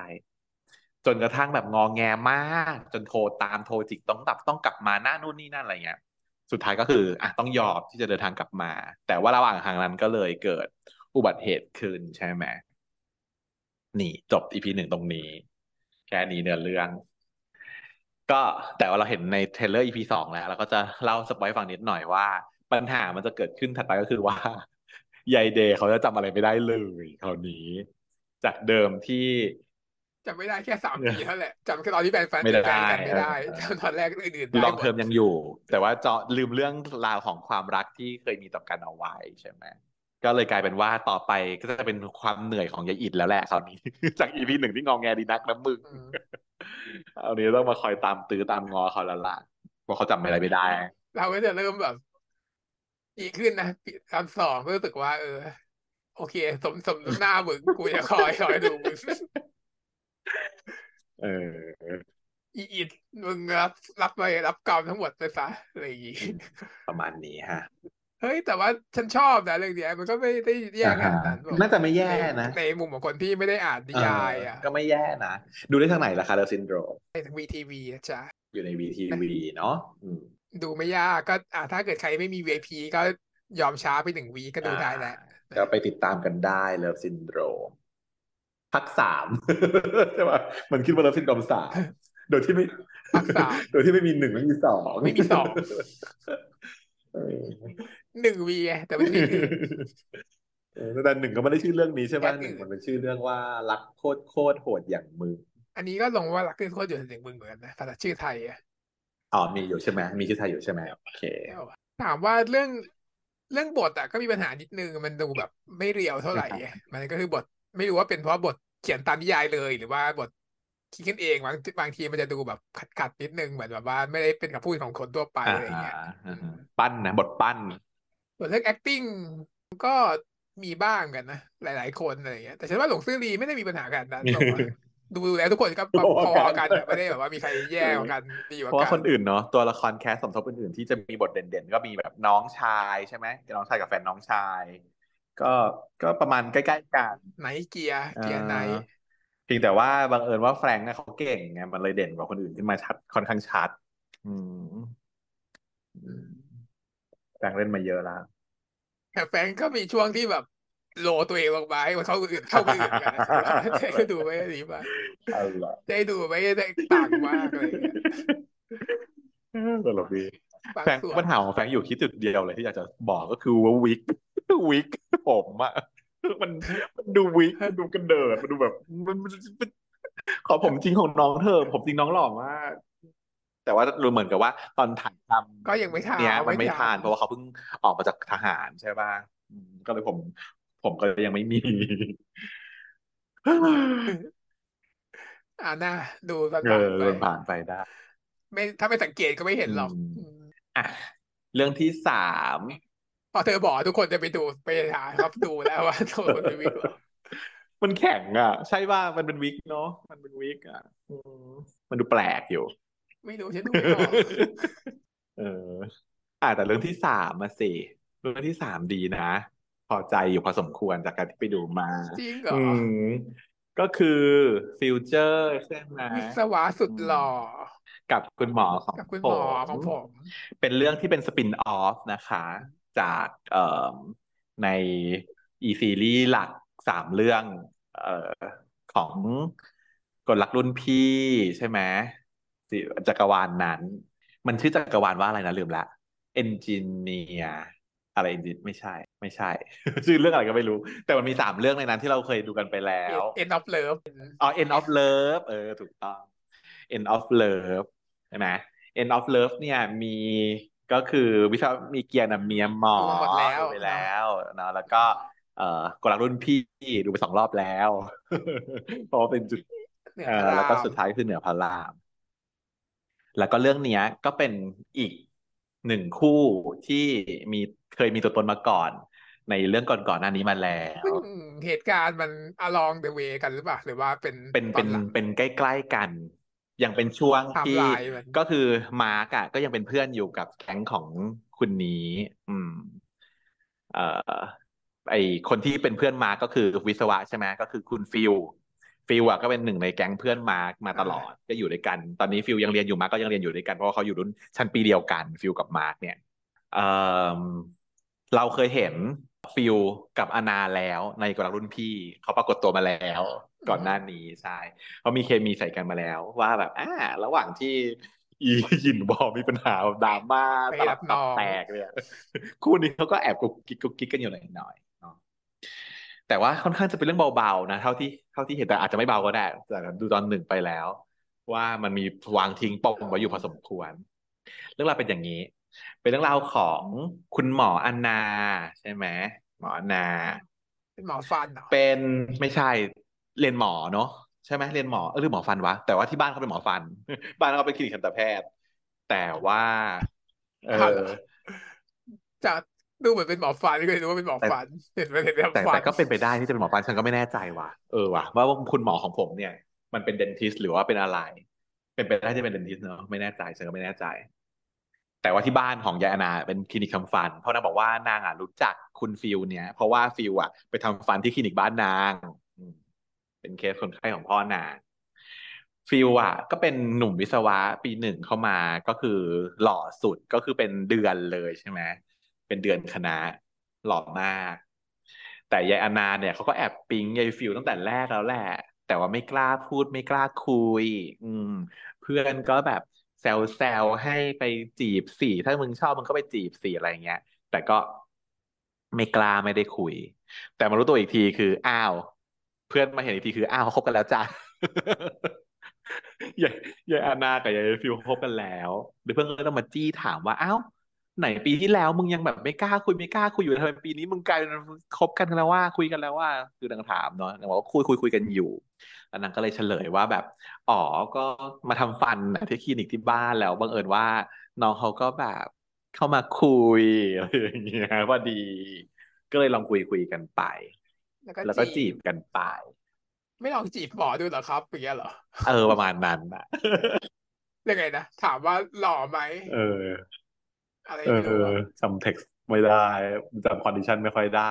จนกระทั่งแบบงอแงมาก จนโทรตามโทรจิกต้องกลับต้องกลับมาหน้านู่นนี่นั่นอะไรเงี้ย สุดท้ายก็คืออะต้องยอมที่จะเดินทางกลับมา แต่ว่าระหว่างทางนั้นก็เลยเกิดอุบัติเหตุขึ้นใช่ไหมนี่จบ EP หนึ่งตรงนี้ แค่นี้เนื้อเรื่อง ก็แต่ว่าเราเห็นในเทรลเลอร์ EP สองแล้วเราก็จะเล่า spoil ฟังนิดหน่อยว่า ปัญหามันจะเกิดขึ้นถัดไปก็คือว่ายายเดย์เขาจะจำอะไรไม่ได้เลยคราวนี้ จากเดิมที่ จำไม่ได้แค่สามปีเท่านั้นแหละจำแค่ตอนที่แฟนแฟนไม่ได้แฟนกันไม่ได้เออจำตอนแรกอื่นๆได้ลองหมดเทอมยังอยู่ แต่ว่าเจาะลืมเรื่องราวของความรักที่เคยมีต่อกันเอาไว้ใช่ไหมก็เลยกลายเป็นว่าต่อไปก็จะเป็นความเหนื่อยของยายอิดแล้วแหละคราวนี้ จากอีพีหนึ่งที่งองแงดีนักนะมึงอืมเอานี้ต้องมาคอยตามตื้อตามงอเขาแล้วล่ะเพราะเขาจำอะไรไม่ได้ เราก็จะเริ่มแบบดีขึ้นนะตอนสองก็รู้สึกว่า เออ โอเค สมสมหน้ามึงกูจะคอยคอยดูมึง เออ อีอิดมึงรับรับไปรับกรรมทั้งหมดไปซะอะไรอย่างงี้ประมาณนี้ฮะเฮ้ยแต่ว่าฉันชอบนะเรื่องเนี้ยมันก็ไม่ได้แย่ขนาดนั้นอ่าฮะน่าจะไม่แย่ในนะในมุมของคนที่ไม่ได้อ่านนิยายอะเก็ไม่แย่นะ ดูได้ทางไหนล่ะ Love Syndromeในทาง WeTV นะจ๊ะ อยู่ใน WeTV เนาะอืมดูไม่ยากก็อ่าถ้าเกิดใครไม่มี VIP ก็ยอมช้าไปหนึ่ง week็ดูได้แหละก็ไปติดตามกันได้ Love Syndrome ภาคสามใช่ป่ะมันคิดว่า Love Syndrome สามโดยที่ไม่ภาคสามโดยที่ไม่มีหนึ่งไม่มีสองไม่มีสองเออหนึ่งวีไงแต่ไม่มีอื่นเออแต่หนึ่งก็ไม่ได้ชื่อเรื่องนี้ใช่ป่ะแค่หอื่นึ่นงมันเป็นชื่อเรื่องว่ารักโคตรโคตรโหดอย่างมึง อันนี้ก็ลงว่ารักขึ้นโคตรอยู่ในมึงเหมือนกันนะภาษาชื่อไทยอะอ๋อมีอยู่ใช่ไหมมีชื่อไทยอยู่ใช่ไหมโอเคถามว่าเรื่องเรื่องบทอะก็มีปัญหานิดนึงมันดูแบบไม่เรียวเท่าไหร่ไงมันก็คือบทไม่รู้ว่าเป็นเพราะบทเขียนตามนิยายเลยหรือว่าบทคิดขึ้นเองบางบางทีมันจะดูแบบขัดขัดๆนิดนึงเหมือนแบบว่าไม่ได้เป็นกับพูดของคนทั่วไปอ่าอะไรอย่างเงี้ยอ่าปั้นนะบทปั้นส่วนเรื่อง acting ก็มีบ้างกันนะหลาย ๆ คนอะไรอย่างเงี้ยแต่ฉันว่าหลงซื่อรีไม่ได้มีปัญหากันนะบอกว่าดูแล้วทุกคนก็พอพๆอกักันนอะไม่ได้แบบว่ามีใครแย่กว่ากันดีกเพราะว่าว่ากัคนนอื่นเนาะตัวละครแคสสมทบอื่นๆที่จะมีบทเด่นๆ ก็มีแบบน้องชายใช่ไหมน้องชายกับแฟนน้องชาย ก็ก็ประมาณใกล้ๆกันไหนเกียร์เกียร์ไหนอ่าเพียงแต่ว่าบังเอิญว่าแฟรงค์น่ะเขาเก่งไงมันเลยเด่นกว่าคนอื่นขึ้นมาชัดค่อนข้างชัดอืมอืมแฟรงค์เล่นมาเยอะแล้วแต่แฟนก็มีช่วงที่แบบโลตัวเองลงมาให้มันเข้าคนอื่นเข้าคนอื่นกันนะได้ก็ดูไม่ได้ดีมากเอาล่ะได้ดูไม่ได้ต่างมากอะไรอย่างเงี้ยตลกดีบางแฟรงค์ส่วนปัญหาของแฟรงค์อยู่ที่จุดเดียวเลยที่อยากจะบอกก็คือว่าวิก วิกผมอะมันมันดูวิกมันดูกระเดิดมันดูแบบมันมันมันขอผมจริงของน้องเธอะผมจริงน้องหล่อมากแต่ว่ารู้เหมือนกับว่าตอนถ่ายทำก็ยังไม่ทานเนี้ยมันไม่ไม่ทานทานเพราะว่าเขาเพิ่งออกมาจากทหารใช่ป่ะอืมก็เลยผม ผมก็ยังไม่มีอ่าน่าดูสักเอผ่านอไปผ่านไปได้ ไม่ถ้าไม่สังเกตก็ไม่เห็นหรอกอืมอืมอะเรื่องที่สาม พอเธอบอกทุกคนจะไปดูไปหาครับดูแล้วว่าโทษคนไปวิกหรอมันแข็งอะ ใช่ว่ามันเป็นวิกเนาะมันเป็นวิกอะอืมมันดูแปลกอยู่ ไม่รู้ฉันดูไม่ออกเอออ่าแต่เรื่องที่สามมาสิเรื่องที่สามดีนะพอใจอยู่พอสมควรจากการที่ไปดูมาจริงเหรออืมก็คือฟิวเจอร์ใช่ไหมวิศวะสุดหล่อ กับคุณหมอของกับคุณผหมอมของผม เป็นเรื่องที่เป็นสปินออฟนะคะ จากเอ่อในอีซีรีส์หลักสามเรื่องเอ่อของกลรักรุ่นพี่ใช่ไหมสิจักรวาลนั้น มันชื่อจักรวาลว่าอะไรนะลืมละเอนจิเนียอะไรไม่ใช่ ไม่ใช่ ชื่อเรื่องอะไรก็ไม่รู้ แต่มันมีสามเรื่องในนั้นที่เราเคยดูกันไปแล้ว End of Love อ๋อ End of Love เออ ถูกต้อง End of Love ใช่ไหม End of Love เนี่ยมี ก็คือวิชามีเกียรตินะเมียหมอดูหมดแล้วดูไปแล้วเนาะแล้วก็เอ่อกลรักรุ่นพี่ดูไปสองรอบแล้วเพราะว่าเป็นจุดเหนือเอพอระแล้วก็รามสุดท้ายคือเหนือพระราม แล้วก็เรื่องเนี้ย ก็เป็นอีกหนึ่งคู่ที่มีเคยมีตัวตนมาก่อน ในเรื่องก่อนๆหน้านี้มาแล้วซึ่งเหตุการณ์มัน along the way กันหรือเปล่าหรือว่าเป็นเป็นเป็นนหลังเป็นใกล้ๆกัน ยังเป็นช่วงที่ไลน์มันก็คือมาร์กอะก็ยังเป็นเพื่อนอยู่กับแก๊งของคุณนี้ อืม เอ่อ ไอคนที่เป็นเพื่อนมาร์กก็คือวิศวะใช่ไหมก็คือคุณฟิลฟิลอะก็เป็นหนึ่งในแก๊งเพื่อนมาร์กมาตลอดก็อยู่ด้วยกัน ตอนนี้ฟิลยังเรียนอยู่มาร์กก็ยังเรียนอยู่ด้วยกันเพราะว่าเขาอยู่รุ่นชั้นปีเดียวกันฟิลกับมาร์กเนี่ย เอ่อเราเคยเห็น ฟิลกับอานาแล้วในกำลังรุ่นพี่เขาปรากฏตัวมาแล้ว ก่อนหน้านี้ใช่เขามีเคมีใส่กันมาแล้ว ว่าแบบอ่าระหว่างที่อีหยินบอมีปัญหาดราม่าไปตรัลับบน้ตัอบงแตกเลยอะคู่นี้เขาก็แอบกุกกิ๊กกุกกิ๊กกันอยู่หน่อยๆเนาะแต่ว่าค่อนข้างจะเป็นเรื่องเบาๆนะเท่าที่เท่าที่เห็นแต่อาจจะไม่เบาก็ได้แต่ดูตอนหนึ่งไปแล้ว ว่ามันมีวางทิ้งปมไว้อยู่พอสมควร เรื่องราวเป็นอย่างนี้ เป็นเรื่องราวของคุณหมออันนา ใช่ไหมหมออันนา เป็นหมอฟันเหรอเป็นไม่ใช่เรียนหมอเนาะใช่ไหมเรียนหมอเออหรือหมอฟันวะแต่ว่าที่บ้านเขาเป็นหมอฟัน บ้านเขาเป็นคลินิกทันตแพทย์ แต่ว่า เออ้าวเหรออจะดูเหมือนเป็นหมอฟันก็เลยรู้ว่าเป็นหมอแต่ฟันเห็นมันเห็นเป็นแต่ฟัแต่นก็เป็นไปได้ที่จะเป็นหมอฟันฉันก็ไม่แน่ใจว่ะเออว่ะว่าว่าคุณหมอของผมเนี่ย มันเป็น dentist หรือว่าเป็นอะไร เป็นไปได้ที่เป็น dentist เนาะไม่แน่ใจฉันก็ไม่แน่ใจ แต่ว่าที่บ้านของยายอนาเป็นคลินิกทำฟัน เพราะนางบอกว่านางอะรู้จักคุณฟิลเนี่ย เพราะว่าฟิลอะไปทำฟันที่คลินิกบ้านนาง เป็นเคสคนไข้ของพ่อนางฟิลอะ ก็เป็นหนุ่มวิศวะปีหนึ่งเข้ามาก็คือหล่อสุดก็คือเป็นเดือนเลยใช่ไหมเป็นเดือนคณะหล่อมาก แต่ยายอนาเนี่ยเขาก็แอบปิ๊งยายฟิลตั้งแต่แรกแล้วแหละแต่ว่าไม่กล้าพูดไม่กล้าคุย อืม เพื่อนก็แบบ ซวแซวให้ไปจีบสี่ถ้ามึงชอบมึงก็ไปจีบสี่อะไรเงี้ย แต่ก็ไม่กล้าไม่ได้คุย แต่มารู้ตัวอีกทีคืออ้าว เพื่อนมาเห็นอีกทีคืออ้าวเขาคบกันแล้วจ้ะยายยายอานากับยายฟิลคบกันแล้วเดี๋ยวเพื่อนก็ต้องมาจี้ถามว่าอ้าว ไหนปีที่แล้วมึงยังแบบไม่กล้าคุยไม่กล้าคุยอยู่ทำไมปีนี้มึงกลายเป็นคบกันแล้วว่าคุยกันแล้วว่า คือนางถามเนาะนางบอกว่าคุยคุยคุยกันอยู่แล้วนางก็เลยเฉลยว่าแบบอ๋อก็มาทำฟันนะที่คลินิกที่บ้านแล้วบังเอิญว่า น้องเขาก็แบบเข้ามาคุยอะไรอย่างเงี้ยพอดี ก็เลยลองคุยคุยกันไป แล้วก็แล้วก็จีจีบบกันไป ไม่ลองจีบหมอดูเหรอครับอย่างเงี้ยเหรอเออประมาณนั้นอะยังไงนะถามว่าหล่อไหมเออ อะไรเอไม่รู้ออะจำ text ไม่ได้จำ condition ไม่ค่อยได้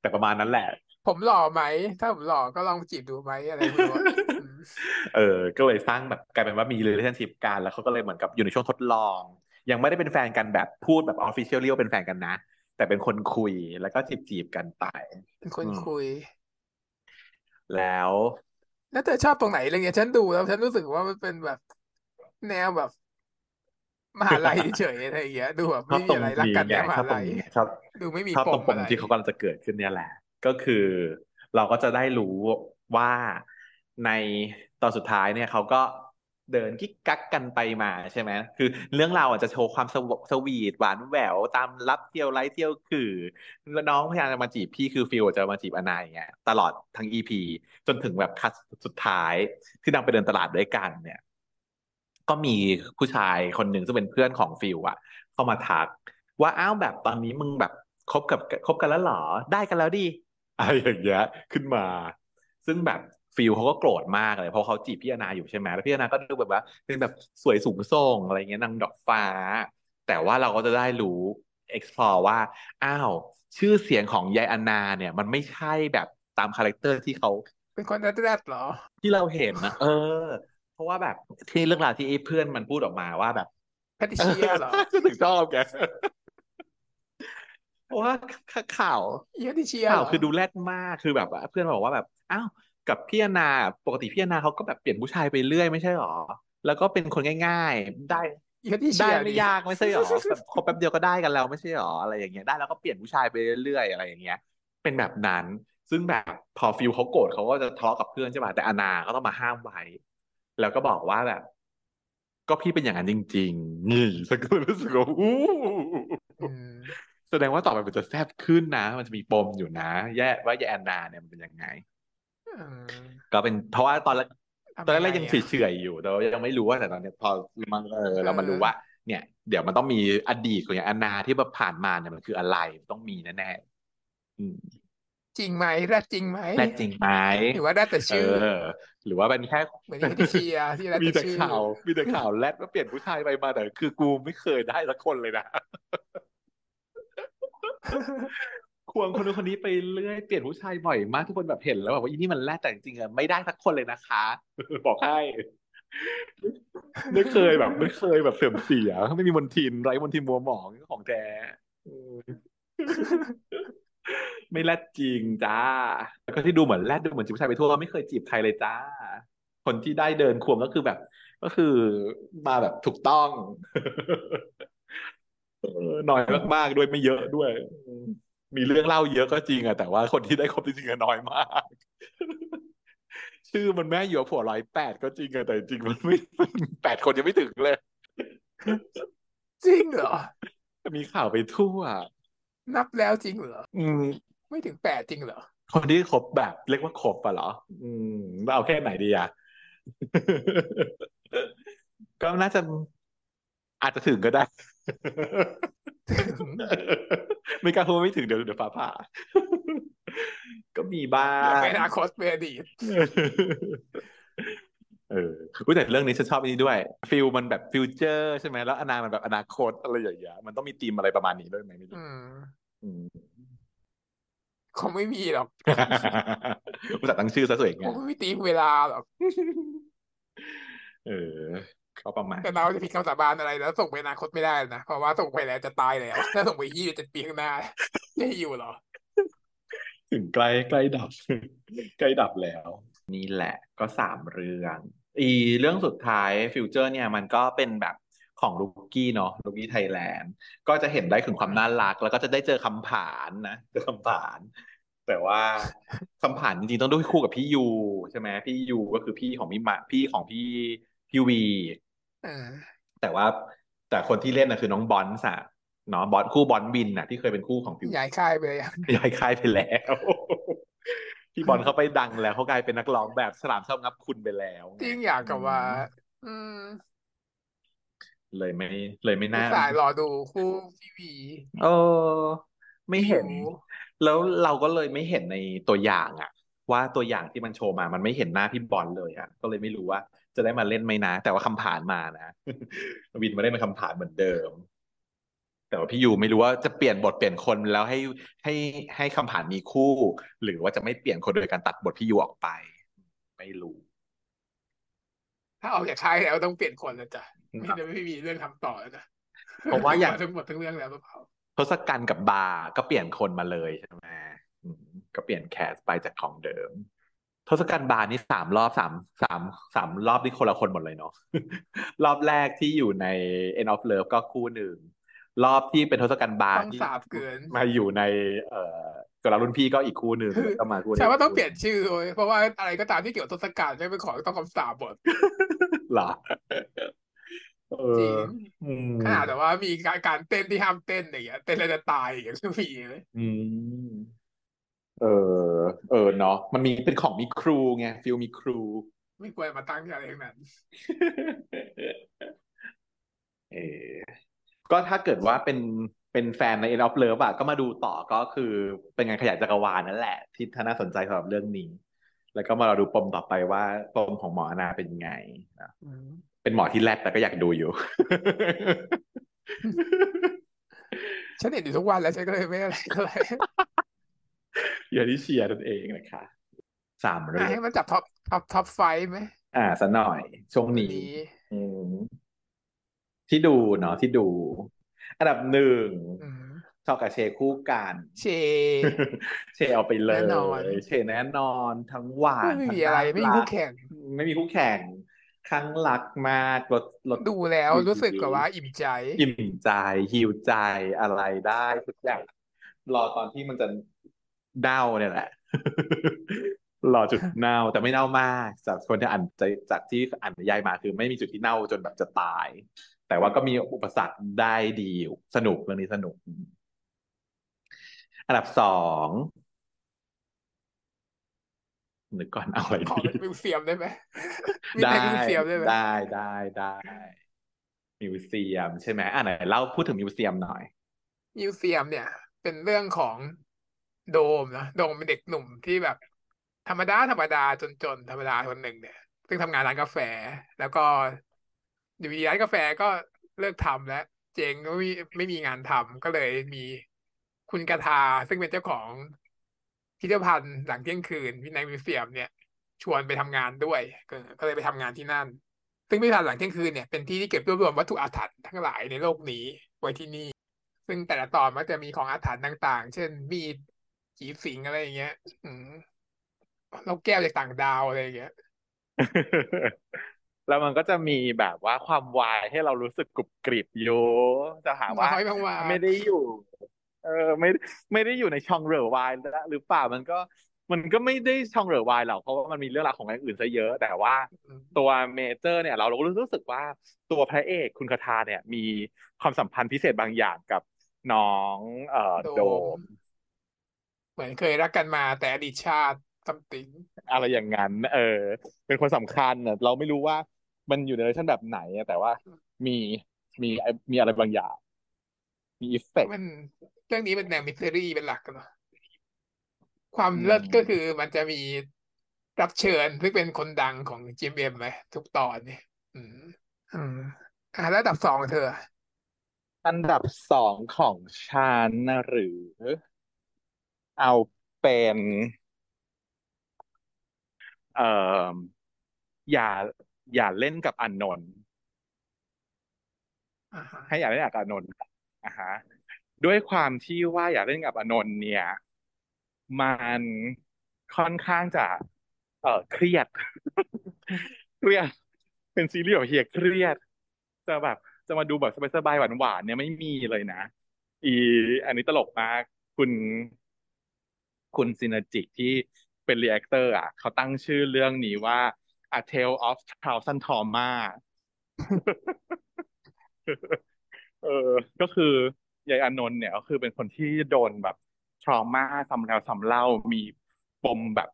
แต่ประมาณนั้นแหละ ผมหล่อไหม ถ้าผมหล่อก็ลองจีบดูไหมอะไรไม่รู้อะอืมเออ ก็เลยสร้างแบบกลายเป็นว่ามี relationship กันแล้วเขาก็เลยเหมือนกับอยู่ในช่วงทดลอง ยังไม่ได้เป็นแฟนกันแบบพูดแบบ official เรียกว่าเป็นแฟนกันนะ แต่เป็นคนคุยแล้วก็จีบจีบกันไปเป็นคนอืมคุย แล้วแล้วเธอชอบตรงไหนอะไรเงี้ยฉันดูแล้วฉันรู้สึกว่ามันเป็นแบบแนวแบบ มหาลัยเฉยๆอะไรอย่างเงี้ยดูแบบชอไม่บมีตรงอะไรรักนี้กันไงในมชหาอบตรลังยนี้ชอบดูไม่มีชอบปตรมงปอะมไรที่เขากำลังจะเกิดขึ้นเนี่ยแหละ ก็คือ เราก็จะได้รู้ว่าในตอนสุดท้ายเนี่ยเขาก็เดินกิ๊กกักกันไปมาใช่ไหมคือเรื่องราวอาจจะโชว์ความสวสวีทหวานแหววตามรับเที่ยวไล่เที่ยวคือแล้วน้องพยายามจะมาจีบพี่คือฟิลจะมาจีบอนาอย่างเงี้ยตลอดทั้ง EP จนถึงแบบ cut สุดท้าย ที่นางไปเดินตลาดด้วยกันเนี่ย ก็มีผู้ชายคนหนึ่งซึ่งเป็นเพื่อนของฟิลอะเข้ามาทัก ว่าอ้าวแบบตอนนี้มึงแบบคบกับคบกันแล้วเหรอได้กันแล้วดิอะไรอย่างเงี้ยขึ้นมา ซึ่งแบบฟิลเขาก็โกรธมากเลยเพราะเขาจีบพี่อนาอยู่ใช่ไหมแล้วพี่อนาก็ดูแบบว่าเป็นแบบสวยสูงส่งอะไรเงี้ยนางดอกฟ้า แต่ว่าเราก็จะได้รู้ explore ว่าอ้าวชื่อเสียงของยายอนาเนี่ย มันไม่ใช่แบบตาม character ที่เขาเป็นคนแรดๆเหรอ ที่เราเห็นนะเออ เพราะว่าแบบที่เรื่องราวที่ไอ้เพื่อนมันพูดออกมาว่าแบบแพทริเชียเหรอถึงชอบแกเพราะว่าข่าวอีแพทริเชียข่าเหวรอคือดูแรดมากคือแบบว่าเพื่อนบอกว่าแบบอ้าวกับพี่อนา ปกติพี่อนาเขาก็แบบเปลี่ยนผู้ชายไปเรื่อยไม่ใช่หรอ แล้วก็เป็นคนง่าย ๆ ได้อีแพทริเชีได้ยไม่ดิยากไม่ใช่หรอแบบคบแป๊บเดียวก็ได้กันแล้วไม่ใช่หรออะไรอย่างเงี้ยได้แล้วก็เปลี่ยนผู้ชายไปเรื่อยๆอะไรอย่างเงี้ย เป็นแบบนั้น ซึ่งแบบพอฟิลเขาโกรธเขาก็จะทะเลาะกับเพื่อนใช่ป่ะแต่อนาก็ต้องมาห้ามไว้ แล้วก็บอกว่าแบบ ก็พี่เป็นอย่างนั้นจริงๆนี่ฉันก็เลยรู้สึกว่าอู้อืมแสดงว่าต่อไปมันจะแซ่บขึ้นนะ มันจะมีปมอยู่นะ แย่ว่าแยแอนนาเนี่ยมันเป็นยังไงอืมก็เป็นเพราะว่าตอนแรกทำตอนแรยังกไงยังอะเฉยๆอยู่แต่ว่ายังไม่รู้ว่าแต่ตอนเนี้ยพอมันเออเรามาเออรู้ว่า เนี่ย เดี๋ยวมันต้องมีอดีตของอย่างแอนนาที่แบบผ่านมาเนี่ยมันคืออะไรต้องมีแน่อืม จริงไหมแรดจริงไหมแน่จริงไหมหรือว่าได้แต่เอชื่ออหรือว่าเป็นแค่เหมือนที่ที่เชียร์ที่แรดมีแต่แต่ชื่อข่าวมีแต่ข่าวแรดว่าเปลี่ยนผู้ชายไปมาแต่คือกูไม่เคยได้สักคนเลยนะควงคนนู้นคนนี้ไปเรื่อยเปลี่ยนผู้ชายบ่อยมากทุกคนแบบเห็นแล้วแบบว่าอีนี่มันแรดแต่จริงๆอะไม่ได้สักคนเลยนะคะ บอกให้ไม่เคยแบบไม่เคยแบบเสื่อมเสียไม่มีมนทินไร้มนทินมัวหมองของแท้เออ ไม่แรดจริงจ้าแล้วก็ที่ดูเหมือนแรดดูเหมือนจีบผู้ชายไปทั่วไม่เคยจีบใครเลยจ้า คนที่ได้เดินควงก็คือแบบ ก็คือมาแบบถูกต้องเออน้อยมากๆด้วยไม่เยอะด้วยอืมมีเรื่องเล่าเยอะก็จริงอะแต่ว่าคนที่ได้คบจริงๆอะน้อยมาก ชื่อมันแม่อยู่ผัวร้อยแปดก็จริงอะแต่จริงๆมันไม่แปดคนยังไม่ถึงเลย จริงเหรอมีข่าวไปทั่ว นับแล้วจริงเหรอ อืม ไม่ถึงแปดจริงเหรอ คนที่คบแบบเรียกว่าคบปะเหรอ อืมแล้วเอาแค่ไหนดีอะก็น่าจะอาจจะถึงก็ได้ถึงไม่กล้าพูดว่าไม่ถึงเดี๋ยวเดี๋ยวฟ้าผ่า ก็มีบ้าอย่าไปงอนาคตไปอดีต เอออุ๊ยแต่เรื่องนี้ฉันชอบอันนี้ด้วยฟิลมันแบบฟิวเจอร์ใช่ไหมแล้วอนามันแบบอนาคตอะไรอย่างเงี้ยมันต้องมีธีมอะไรประมาณนี้ด้วยไหมไม่รู้อืมอืมคงไม่มีหรอกอุตส่าห์ตั้งชื่อซะสวยคงางมไม่มีตีมเวลาหรอกเออก็ประมาณแต่เราจะผิดคำสาบานอะไรแล้ว ส่งไปอนาคตไม่ได้นะเพราะว่าส่งไปแล้วจะตายแล้วถ้าส่งไปยี่สิบเจ็ดปีข้างหน้าจะอยู่เหรอถึงใกล้ใกล้ดับ ใกล้ดับแล้ว นี่แหละ ก็สามเรื่อง อีเรื่องสุดท้ายฟิวเจอร์เนี่ยมันก็เป็นแบบของลูกกี้เนาะลูกกี้ไทยแลนด์ก็จะเห็นได้ถึงความน่ารัก แล้วก็จะได้เจอคำผานนะเจอคำผาน แต่ว่าคำผานจริงๆต้องด้วยคู่กับพี่ยูใช่ไหมพี่ยูก็คือพี่ของพี่มะพี่ของพี่พี่วีเออแต่ว่าแต่คนที่เล่นน่ะคือน้องบอนส์อะเนาะบอนคู่บอนบินน่ะ ที่เคยเป็นคู่ของพี่ย้ายค่ายไปเลยอะย้ายค่ายไปแล้ว พี่บอลเขาไปดังแล้วเขากลายเป็นนักร้องแบบฉลามชอบงับคุณไปแล้วไงจริงอยากกับว่า อืม เลยไม่ เลยไม่อุตน่าส่าห์รอดูคู่พี่วีเออ ไม่เห็นอยู่แล้วเราก็เลยไม่เห็นในตัวอย่างอะว่าตัวอย่างที่มันโชว์มา มันไม่เห็นหน้าพี่บอลเลยอะก็เลยไม่รู้ว่าจะได้มาเล่นไหมนะ แต่ว่าคำผ่านมานะ วินมาได้เป็นคำผ่านเหมือนเดิม แต่ว่าพี่ยูไม่รู้ว่าจะเปลี่ยนบทเปลี่ยนคนแล้วให้ให้ให้คำผ่านมีคู่ หรือว่าจะไม่เปลี่ยนคนโดยการตัดบทพี่ยูออกไป ไม่รู้ ถ้าออกจากค่ายแล้วต้องเปลี่ยนคนแล้วจ้ะไม่ได้ไม่มีเรื่องทำต่อแล้วจ้ะเพราะว่าอย่างทั้งหมดทั้งเรื่องแล้วหรือเปล่าทศกัณฐ์กับบาร์ก็เปลี่ยนคนมาเลยใช่ไหมอืมก็เปลี่ยนแคสไปจากของเดิมทศกัณฐ์บาร์นี่สามรอบสามสามสามรอบที่คนละคนหมดเลยเนาะรอบแรกที่อยู่ใน End of Love ก็คู่หนึ่ง รอบที่เป็นทศกัณฐ์บาร์ต้องที่สาบเกิน มาอยู่ใน เอ่อกำลังรุ่นพี่ก็อีกคู่หนึ่งแล้วก็มาคู่นี้ใช่ว่าต้องเปลี่ยนชื่อเว้ยเพราะว่าอะไรก็ตามที่เกี่ยวกับทศกัณฐ์จะเป็นของต้องคำสาปหมดเหรอเอจริองอืมขนาดแต่ว่ามีการการเต้นที่ห้ามเต้นอย่างเงี้ยเต้นแล้วจะตายอย่างเงี้ยก็มีเลยอืมเออ เออเนาะมันมีเป็นของมีครูไงฟิลมีครู ไม่ควรมาตั้งอะไรทั้งนั้น เออ ก็ถ้าเกิดว่าเป็นเป็นแฟนใน End of Love อะก็มาดูต่อก็คือเป็นงานขยายจักรวาลนั่นแหละ ที่ท่าน่าสนใจสำหรับเรื่องนี้ แล้วก็มาเราดูปมต่อไปว่าปมของหมออนาเป็นยังไงนะอืมเป็นหมอที่แรกแต่ก็อยากดูอยู่ ฉันเห็นอยู่ทุกวันแล้วฉันก็เลยไม่อะไรเท่าไหร่อย่าที่เชียร์ตนเองนะคะสามเรื่อะองให้มันจับท็อปท็อปท็อปไฟว์ไหมอ่าสักหน่อยช่วงวันนี้นี้อืม ที่ดูเนาะที่ดู อันดับหนึ่งอืมชอบกับเชคู่กัน เช เชเอาไปเลแน่นอนยเชแน่นอนทั้งหวานไม่ทั้งมีอะไรน่าไม่มีรัคู่กแข่ง ไม่มีคู่แข่งครั้งรักมากรถรถดูแล้วดีรู้สึกกับว่า อิ่มใจ อิ่มใจหิวใจอะไรได้ทุกอย่างรอตอนที่มันจะเน่าเนี่ยแหละรอจุดเน่าแต่ไม่เน่ามาก จากคนที่อ่านใจจากที่อ่านนิยายมาคือไม่มีจุดที่เน่าจนแบบจะตาย แต่ว่าก็มีอุปสรรคได้ดีอยู่สนุกเรื่องนี้สนุก อันดับสองนึกก่อนเอาอะไรขอดีเป็น Museum ได้ไหมมีได้ใน Museum ได้ไหมได้ได้ได้ Museum ใช่ไหมอะไหนเล่าพูดถึง Museum หน่อย Museum เนี่ย เป็นเรื่องของโดมนะโดมเป็นเด็กหนุ่มที่แบบ ธรรมดาธรรมดาจนๆธรรมดาคนหนึ่งเนี่ย ซึ่งทำงานร้านกาแฟ แล้วก็ อยู่ดีร้านกาแฟก็เลิกทำแล้ว เจงก็ไม่ไม่มีงานทำก็เลยมีคุณกทาซึ่งเป็นเจ้าของพิพิธภัณฑ์หลังเที่ยงคืนวินัยมิวเซียมเนี่ยชวนไปทำงานด้วย ก็ก็เลยไปทำงานที่นั่น ซึ่งพิพิธภัณฑ์หลังเที่ยงคืนเนี่ยเป็นที่ที่เก็บรวบรวมวัตถุอาถรรพ์ทั้งหลายในโลกนี้ไว้ที่นี่ ซึ่งแต่ละตอนมันจะมีของอาถรรพ์ต่าง ๆ เช่นมีดผีสิงอะไรอย่างเงี้ย อืมเราแก้วจากต่างดาวอะไรอย่างเงี้ย แล้วมันก็จะมีแบบว่าความวายให้เรารู้สึกกรุบกริบอยู่จะหาว่าน้อยมากไม่ได้อยู่ เออไม่ไม่ได้อยู่ในช่องเหลอวายแล้วหรือเปล่ามันก็มันก็ไม่ได้ช่องเหลอวายหรอกเพราะว่ามันมีเรื่องราวของอย่างอื่นซะเยอะ แต่ว่าๆอืมตัวเมเจอร์เนี่ย เราเรารู้สึกว่าตัวพระเอกคุณคาทาเนี่ย มีความสัมพันธ์พิเศษบางอย่างกับน้องเอ่อโดโดมมเหมือนเคยรักกันมาแต่อดีตชาติsomethingอะไรอย่างนั้น เออ เป็นคนสำคัญน่ะเราไม่รู้ว่า มันอยู่ในเวอร์ชันแบบไหนอะแต่ว่ามีมีมีอะไรบางอย่าง มีอีเฟกต์มันเรื่องนี้เป็นแนว mystery เป็นหลักกันเนาะความอืเลิศก็คือมมันจะมีรับเชิญซึ่งเป็นคนดังของ GMM ไหมทุกตอนเนี่ยอืมอืมอ่าแล้วอันดับสองเธอ อันดับสองของฉันนะหรือ เอาเป็น เอ่ออย่า อย่าเล่นกับอานนท์อ่าฮะให้อย่าเล่นกับอานนท์อะฮะด้วยความที่ว่าอย่าเล่นกับอานนท์เนี่ย มันค่อนข้างจะ เอ่อเครียดเครียดเป็นซีรีส์แบบเฮียเครียด จะแบบ จะมาดูแบบสบายๆหวานๆเนี่ยไม่มีเลยนะอีอันนี้ตลกมากคุณคุณซินจิที่เป็น reactor อะ เขาตั้งชื่อเรื่องนี้ว่า A Tale of Thousand Trauma เออก็คือยายอานนท์เนี่ยก็คือเป็นคนที่โดนแบบ trauma ซ้ำแล้วซ้ำเล่ามีปมแบบ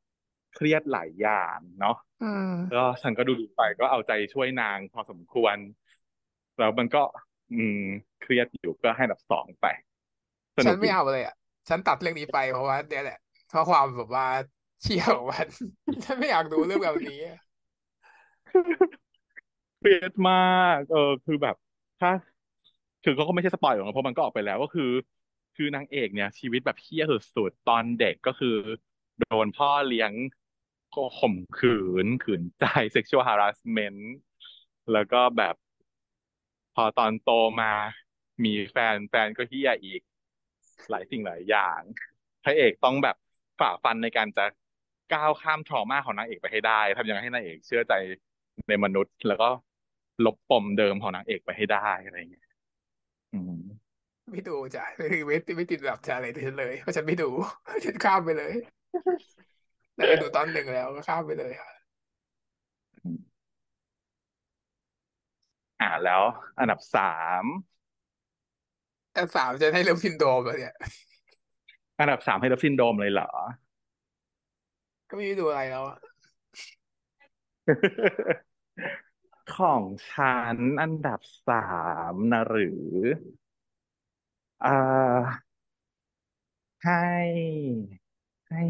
เครียดหลายอย่างเนาะอืก็มฉันก็ดูดูไปก็เอาใจช่วยนางพอสมควร แล้วมันก็ อืม เครียดอยู่ก็ให้อันดับสองไปสฉันไม่นุกดีเอาเลยอะ ฉันตัดเรื่องนี้ไปเพราะว่าเนี่ยแหละเพราะความแบบว่าเชี่ยวของมันฉันไม่อยากดูเรื่องแบบนี้อะ เครียดมากเออคือแบบ ถ้าคือเขาก็ไม่ใช่สปอยหรอกนะเพราะมันก็ออกไปแล้วก็คือ คือนางเอกเนี่ย ชีวิตแบบเหี้ยสุดๆตอนเด็กก็คือ โดนพ่อเลี้ยงข่มขืน ขืนใจ sexual harassment แล้วก็แบบ พอตอนโตมามีแฟนแฟนก็เหี้ยอีก หลายสิ่งหลายอย่างพระเอกต้องแบบฝ่าฟันในการจะก้าวข้ามทรมาของนางเอกไปให้ได้ทำยังไงให้นางเอกเชื่อใจ ในมนุษย์ แล้วก็ลบปมเดิมของนางเอกไปให้ได้อะไรเงี้ยอืมไม่ดูจ้ะคือไม่ไม่ติดแบบจะอะไรเลย เพราะฉันไม่ดูฉันข้ามไปเลยแต่ไปดูตอนหนึ่งแล้วก็ข้ามไปเลยค่ะอ่าแล้วอันดับสามแต่สามจะให้เริ่มซินโดรมแล้วเนี่ย อันดับสามให้ดับซินโดมเลยเหรอ ก็ไม่ได้ดูอะไรแล้วอะ ของฉันอันดับสามนะหรืออ่าให้ให้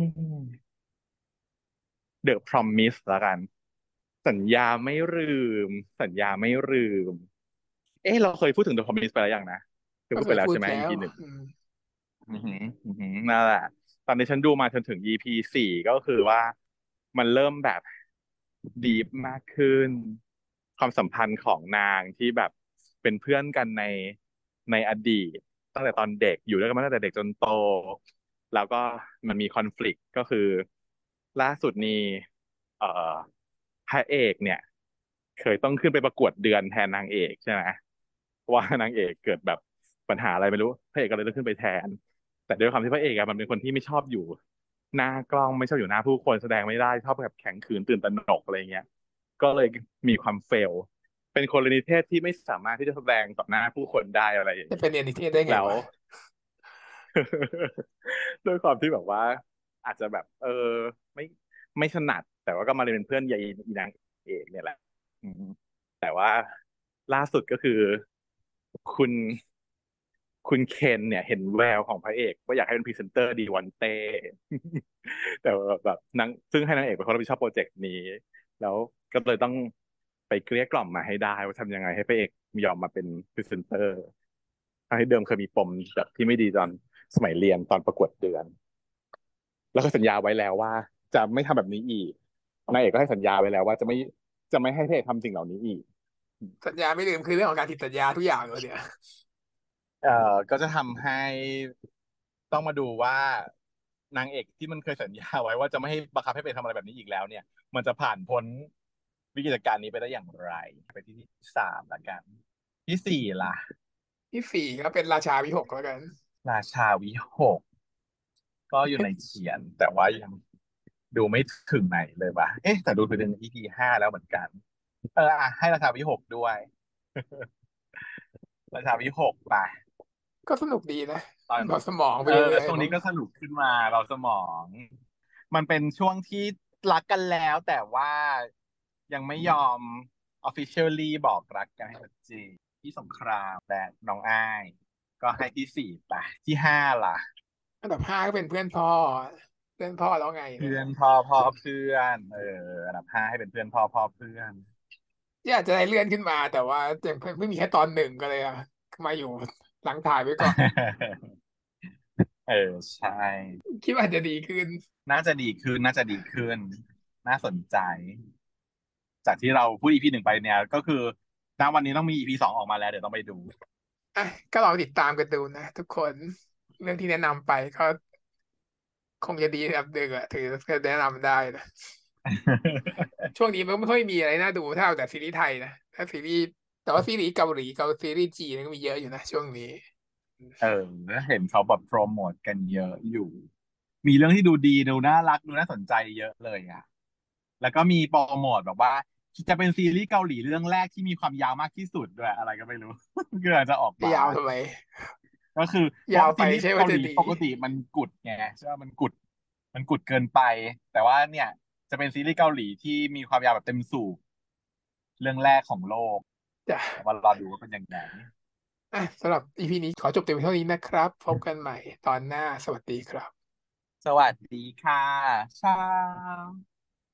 The Promise ละกัน สัญญาไม่ลืม สัญญาไม่ลืม เอ๊ะเราเคยพูดถึง The Promise ไปแล้วยังนะเคยก็เคยพูดไปแล้วใช่ไหมพูดแล้ว EP หนึ่งอืมอือหืออือหือนั่นแหละ ตอนนี้ฉันดูมาจนถึง EP สี่ก็คือว่ามันเริ่มแบบ ดีฟมากขึ้น ความสัมพันธ์ของนางที่แบบเป็นเพื่อนกันในในอดีต ตั้งแต่ตอนเด็กอยู่ด้วยกันมาตั้งแต่เด็กจนโต แล้วก็มันมีคอน FLICT ก็คือ ล่าสุดนี้เอ่อพระเอกเนี่ย เคยต้องขึ้นไปประกวดเดือนแทนนางเอกใช่ไหมเพราะว่านางเอกเกิดแบบปัญหาอะไรไม่รู้พระเอกก็เลยต้องขึ้นไปแทน แต่ด้วยความที่พระเอกอะมันเป็นคนที่ไม่ชอบอยู่ หน้ากล้องไม่ชอบอยู่หน้าผู้คนแสดงไม่ได้ชอบแบบแข็งขืนตื่นตระหนกอะไรเงี้ย ก็เลยมีความเฟล เป็นคนนิเทศที่ไม่สามารถที่จะแสดงต่อหน้าผู้คนได้อะไรอย่างจะเงี้ยเป็นเรียนนิเทศได้ไงแล้ววะด้วยความที่แบบว่า อาจจะแบบ เออ ไม่ไม่ถนัด แต่ว่าก็มาเรียนเป็นเพื่อนยายอีนางเอกเนี่ยแหละอืมแต่ว่าล่าสุดก็คือ คุณ คุณเคนเนี่ยเห็นแววของพระเอกว่าอยากให้เป็นพรีเซนเตอร์ดีวันเต้แต่แบบนางซึ่งให้นางเอกเป็นคนรับผิดชอบโปรเจกต์นี้ แล้วก็เลยต้องไปเกลี้ยกล่อมมาให้ได้ ว่าทำยังไงให้พระเอกยอมมาเป็นพรีเซนเตอร์ทั้เดิมเคยมีปมแบบที่ไม่ดีตอนสมัยเรียนตอนประกวดเดือน แล้วก็สัญญาไว้แล้วว่า จะไม่ทำแบบนี้อีกนางเอกก็ให้สัญญาไว้แล้วว่าจะไม่จะไม่ให้พระเอกทำสิ่งเหล่านี้อีก สัญญาไม่ลืมคือเรื่องของการผิดสัญญาทุกอย่างเลยเนี่ย เอ่อก็จะทำให้ต้องมาดูว่านางเอกที่มันเคยสัญญาไว้ว่าจะไม่ให้บังคับให้ไปทำอะไรแบบนี้อีกแล้วเนี่ย มันจะผ่านพ้นวิกฤตการณ์นี้ไปได้อย่างไร ไปที่ที่สามละกัน ที่สี่ล่ะที่สี่ก็เป็นราชาวิหกแล้วกัน ราชาวิหก ก็อยู่ในเขียน แต่ว่ายังดูไม่ถึงไหนเลยว่ะเอ๊ะแต่ดูไปถึง EP ห้าแล้วเหมือนกัน เอออะให้ราชาวิหกด้วย ราชาวิหกไป ก็สนุกดีนะตอนเราสมองไปเออเรื่อยๆตรงนี้ก็สนุกขึ้นมาเราสมอง มันเป็นช่วงที่รักกันแล้ว แต่ว่ายังไม่ยอม officially บอกรักกันให้ชัดเจนที่สงครามและน้องอ้าย ก็ให้ที่สี่ไปที่ห้าล่ะอันดับห้าก็เป็นเพื่อนพ่อ เพื่อนพ่อแล้วไง เพื่อนพ่อพ่อเพื่อน เอออันดับห้าให้เป็นเพื่อนพ่อพ่อเพื่อนที่อาจจะได้เลื่อนขึ้นมา แต่ว่ายังไม่มีแค่ตอนหนึ่งก็เลยอะมาอยู่ หลังถ่ายไว้ก่อน เออใช่ คิดว่าจะดีขึ้น น่าจะดีขึ้น น่าจะดีขึ้น น่าสนใจ จากที่เราพูด EP หนึ่งไปเนี่ย ก็คือณวันนี้ต้องมี EP สองออกมาแล้ว เดี๋ยวต้องไปดูอะก็ลองติดตามกันดูนะทุกคนเรื่องที่แนะนำไปก็คงจะดีอันดับหนึ่งอะถือจะแนะนำได้นะช่วงนี้มันไม่ค่อยมีอะไรน่าดูเท่าแต่ซีรีส์ไทยนะถ้าซีรีส์ แต่ว่าซีรีส์เกาหลีเกาซีรีส์จีนก็มีเยอะอยู่นะช่วงนี้ เออเห็นเขาแบบโปรโมทกันเยอะอยู่ มีเรื่องที่ดูดีดูน่ารักดูน่าสนใจเยอะเลยอะ แล้วก็มีโปรโมทแบบว่าจะเป็นซีรีส์เกาหลีเรื่องแรกที่มีความยาวมากที่สุดด้วยอะไรก็ไม่รู้ก็อาจจะออกมายาวทำไมก็คือยาวไปซีรีส์ใช่ว่าเกาหลีจะดีปกติมันกุดไงใช่ไหมมันกุด มันกุดเกินไป แต่ว่าเนี่ย จะเป็นซีรีส์เกาหลีที่มีความยาวแบบเต็มสูบเรื่องแรกของโลก จ้ะแต่ว่ารอดูว่าเป็นยังไงอะสำหรับ EP นี้ขอจบเต็มเท่านี้นะครับ พบกันใหม่ตอนหน้าสวัสดีครับ สวัสดีค่ะ ชาว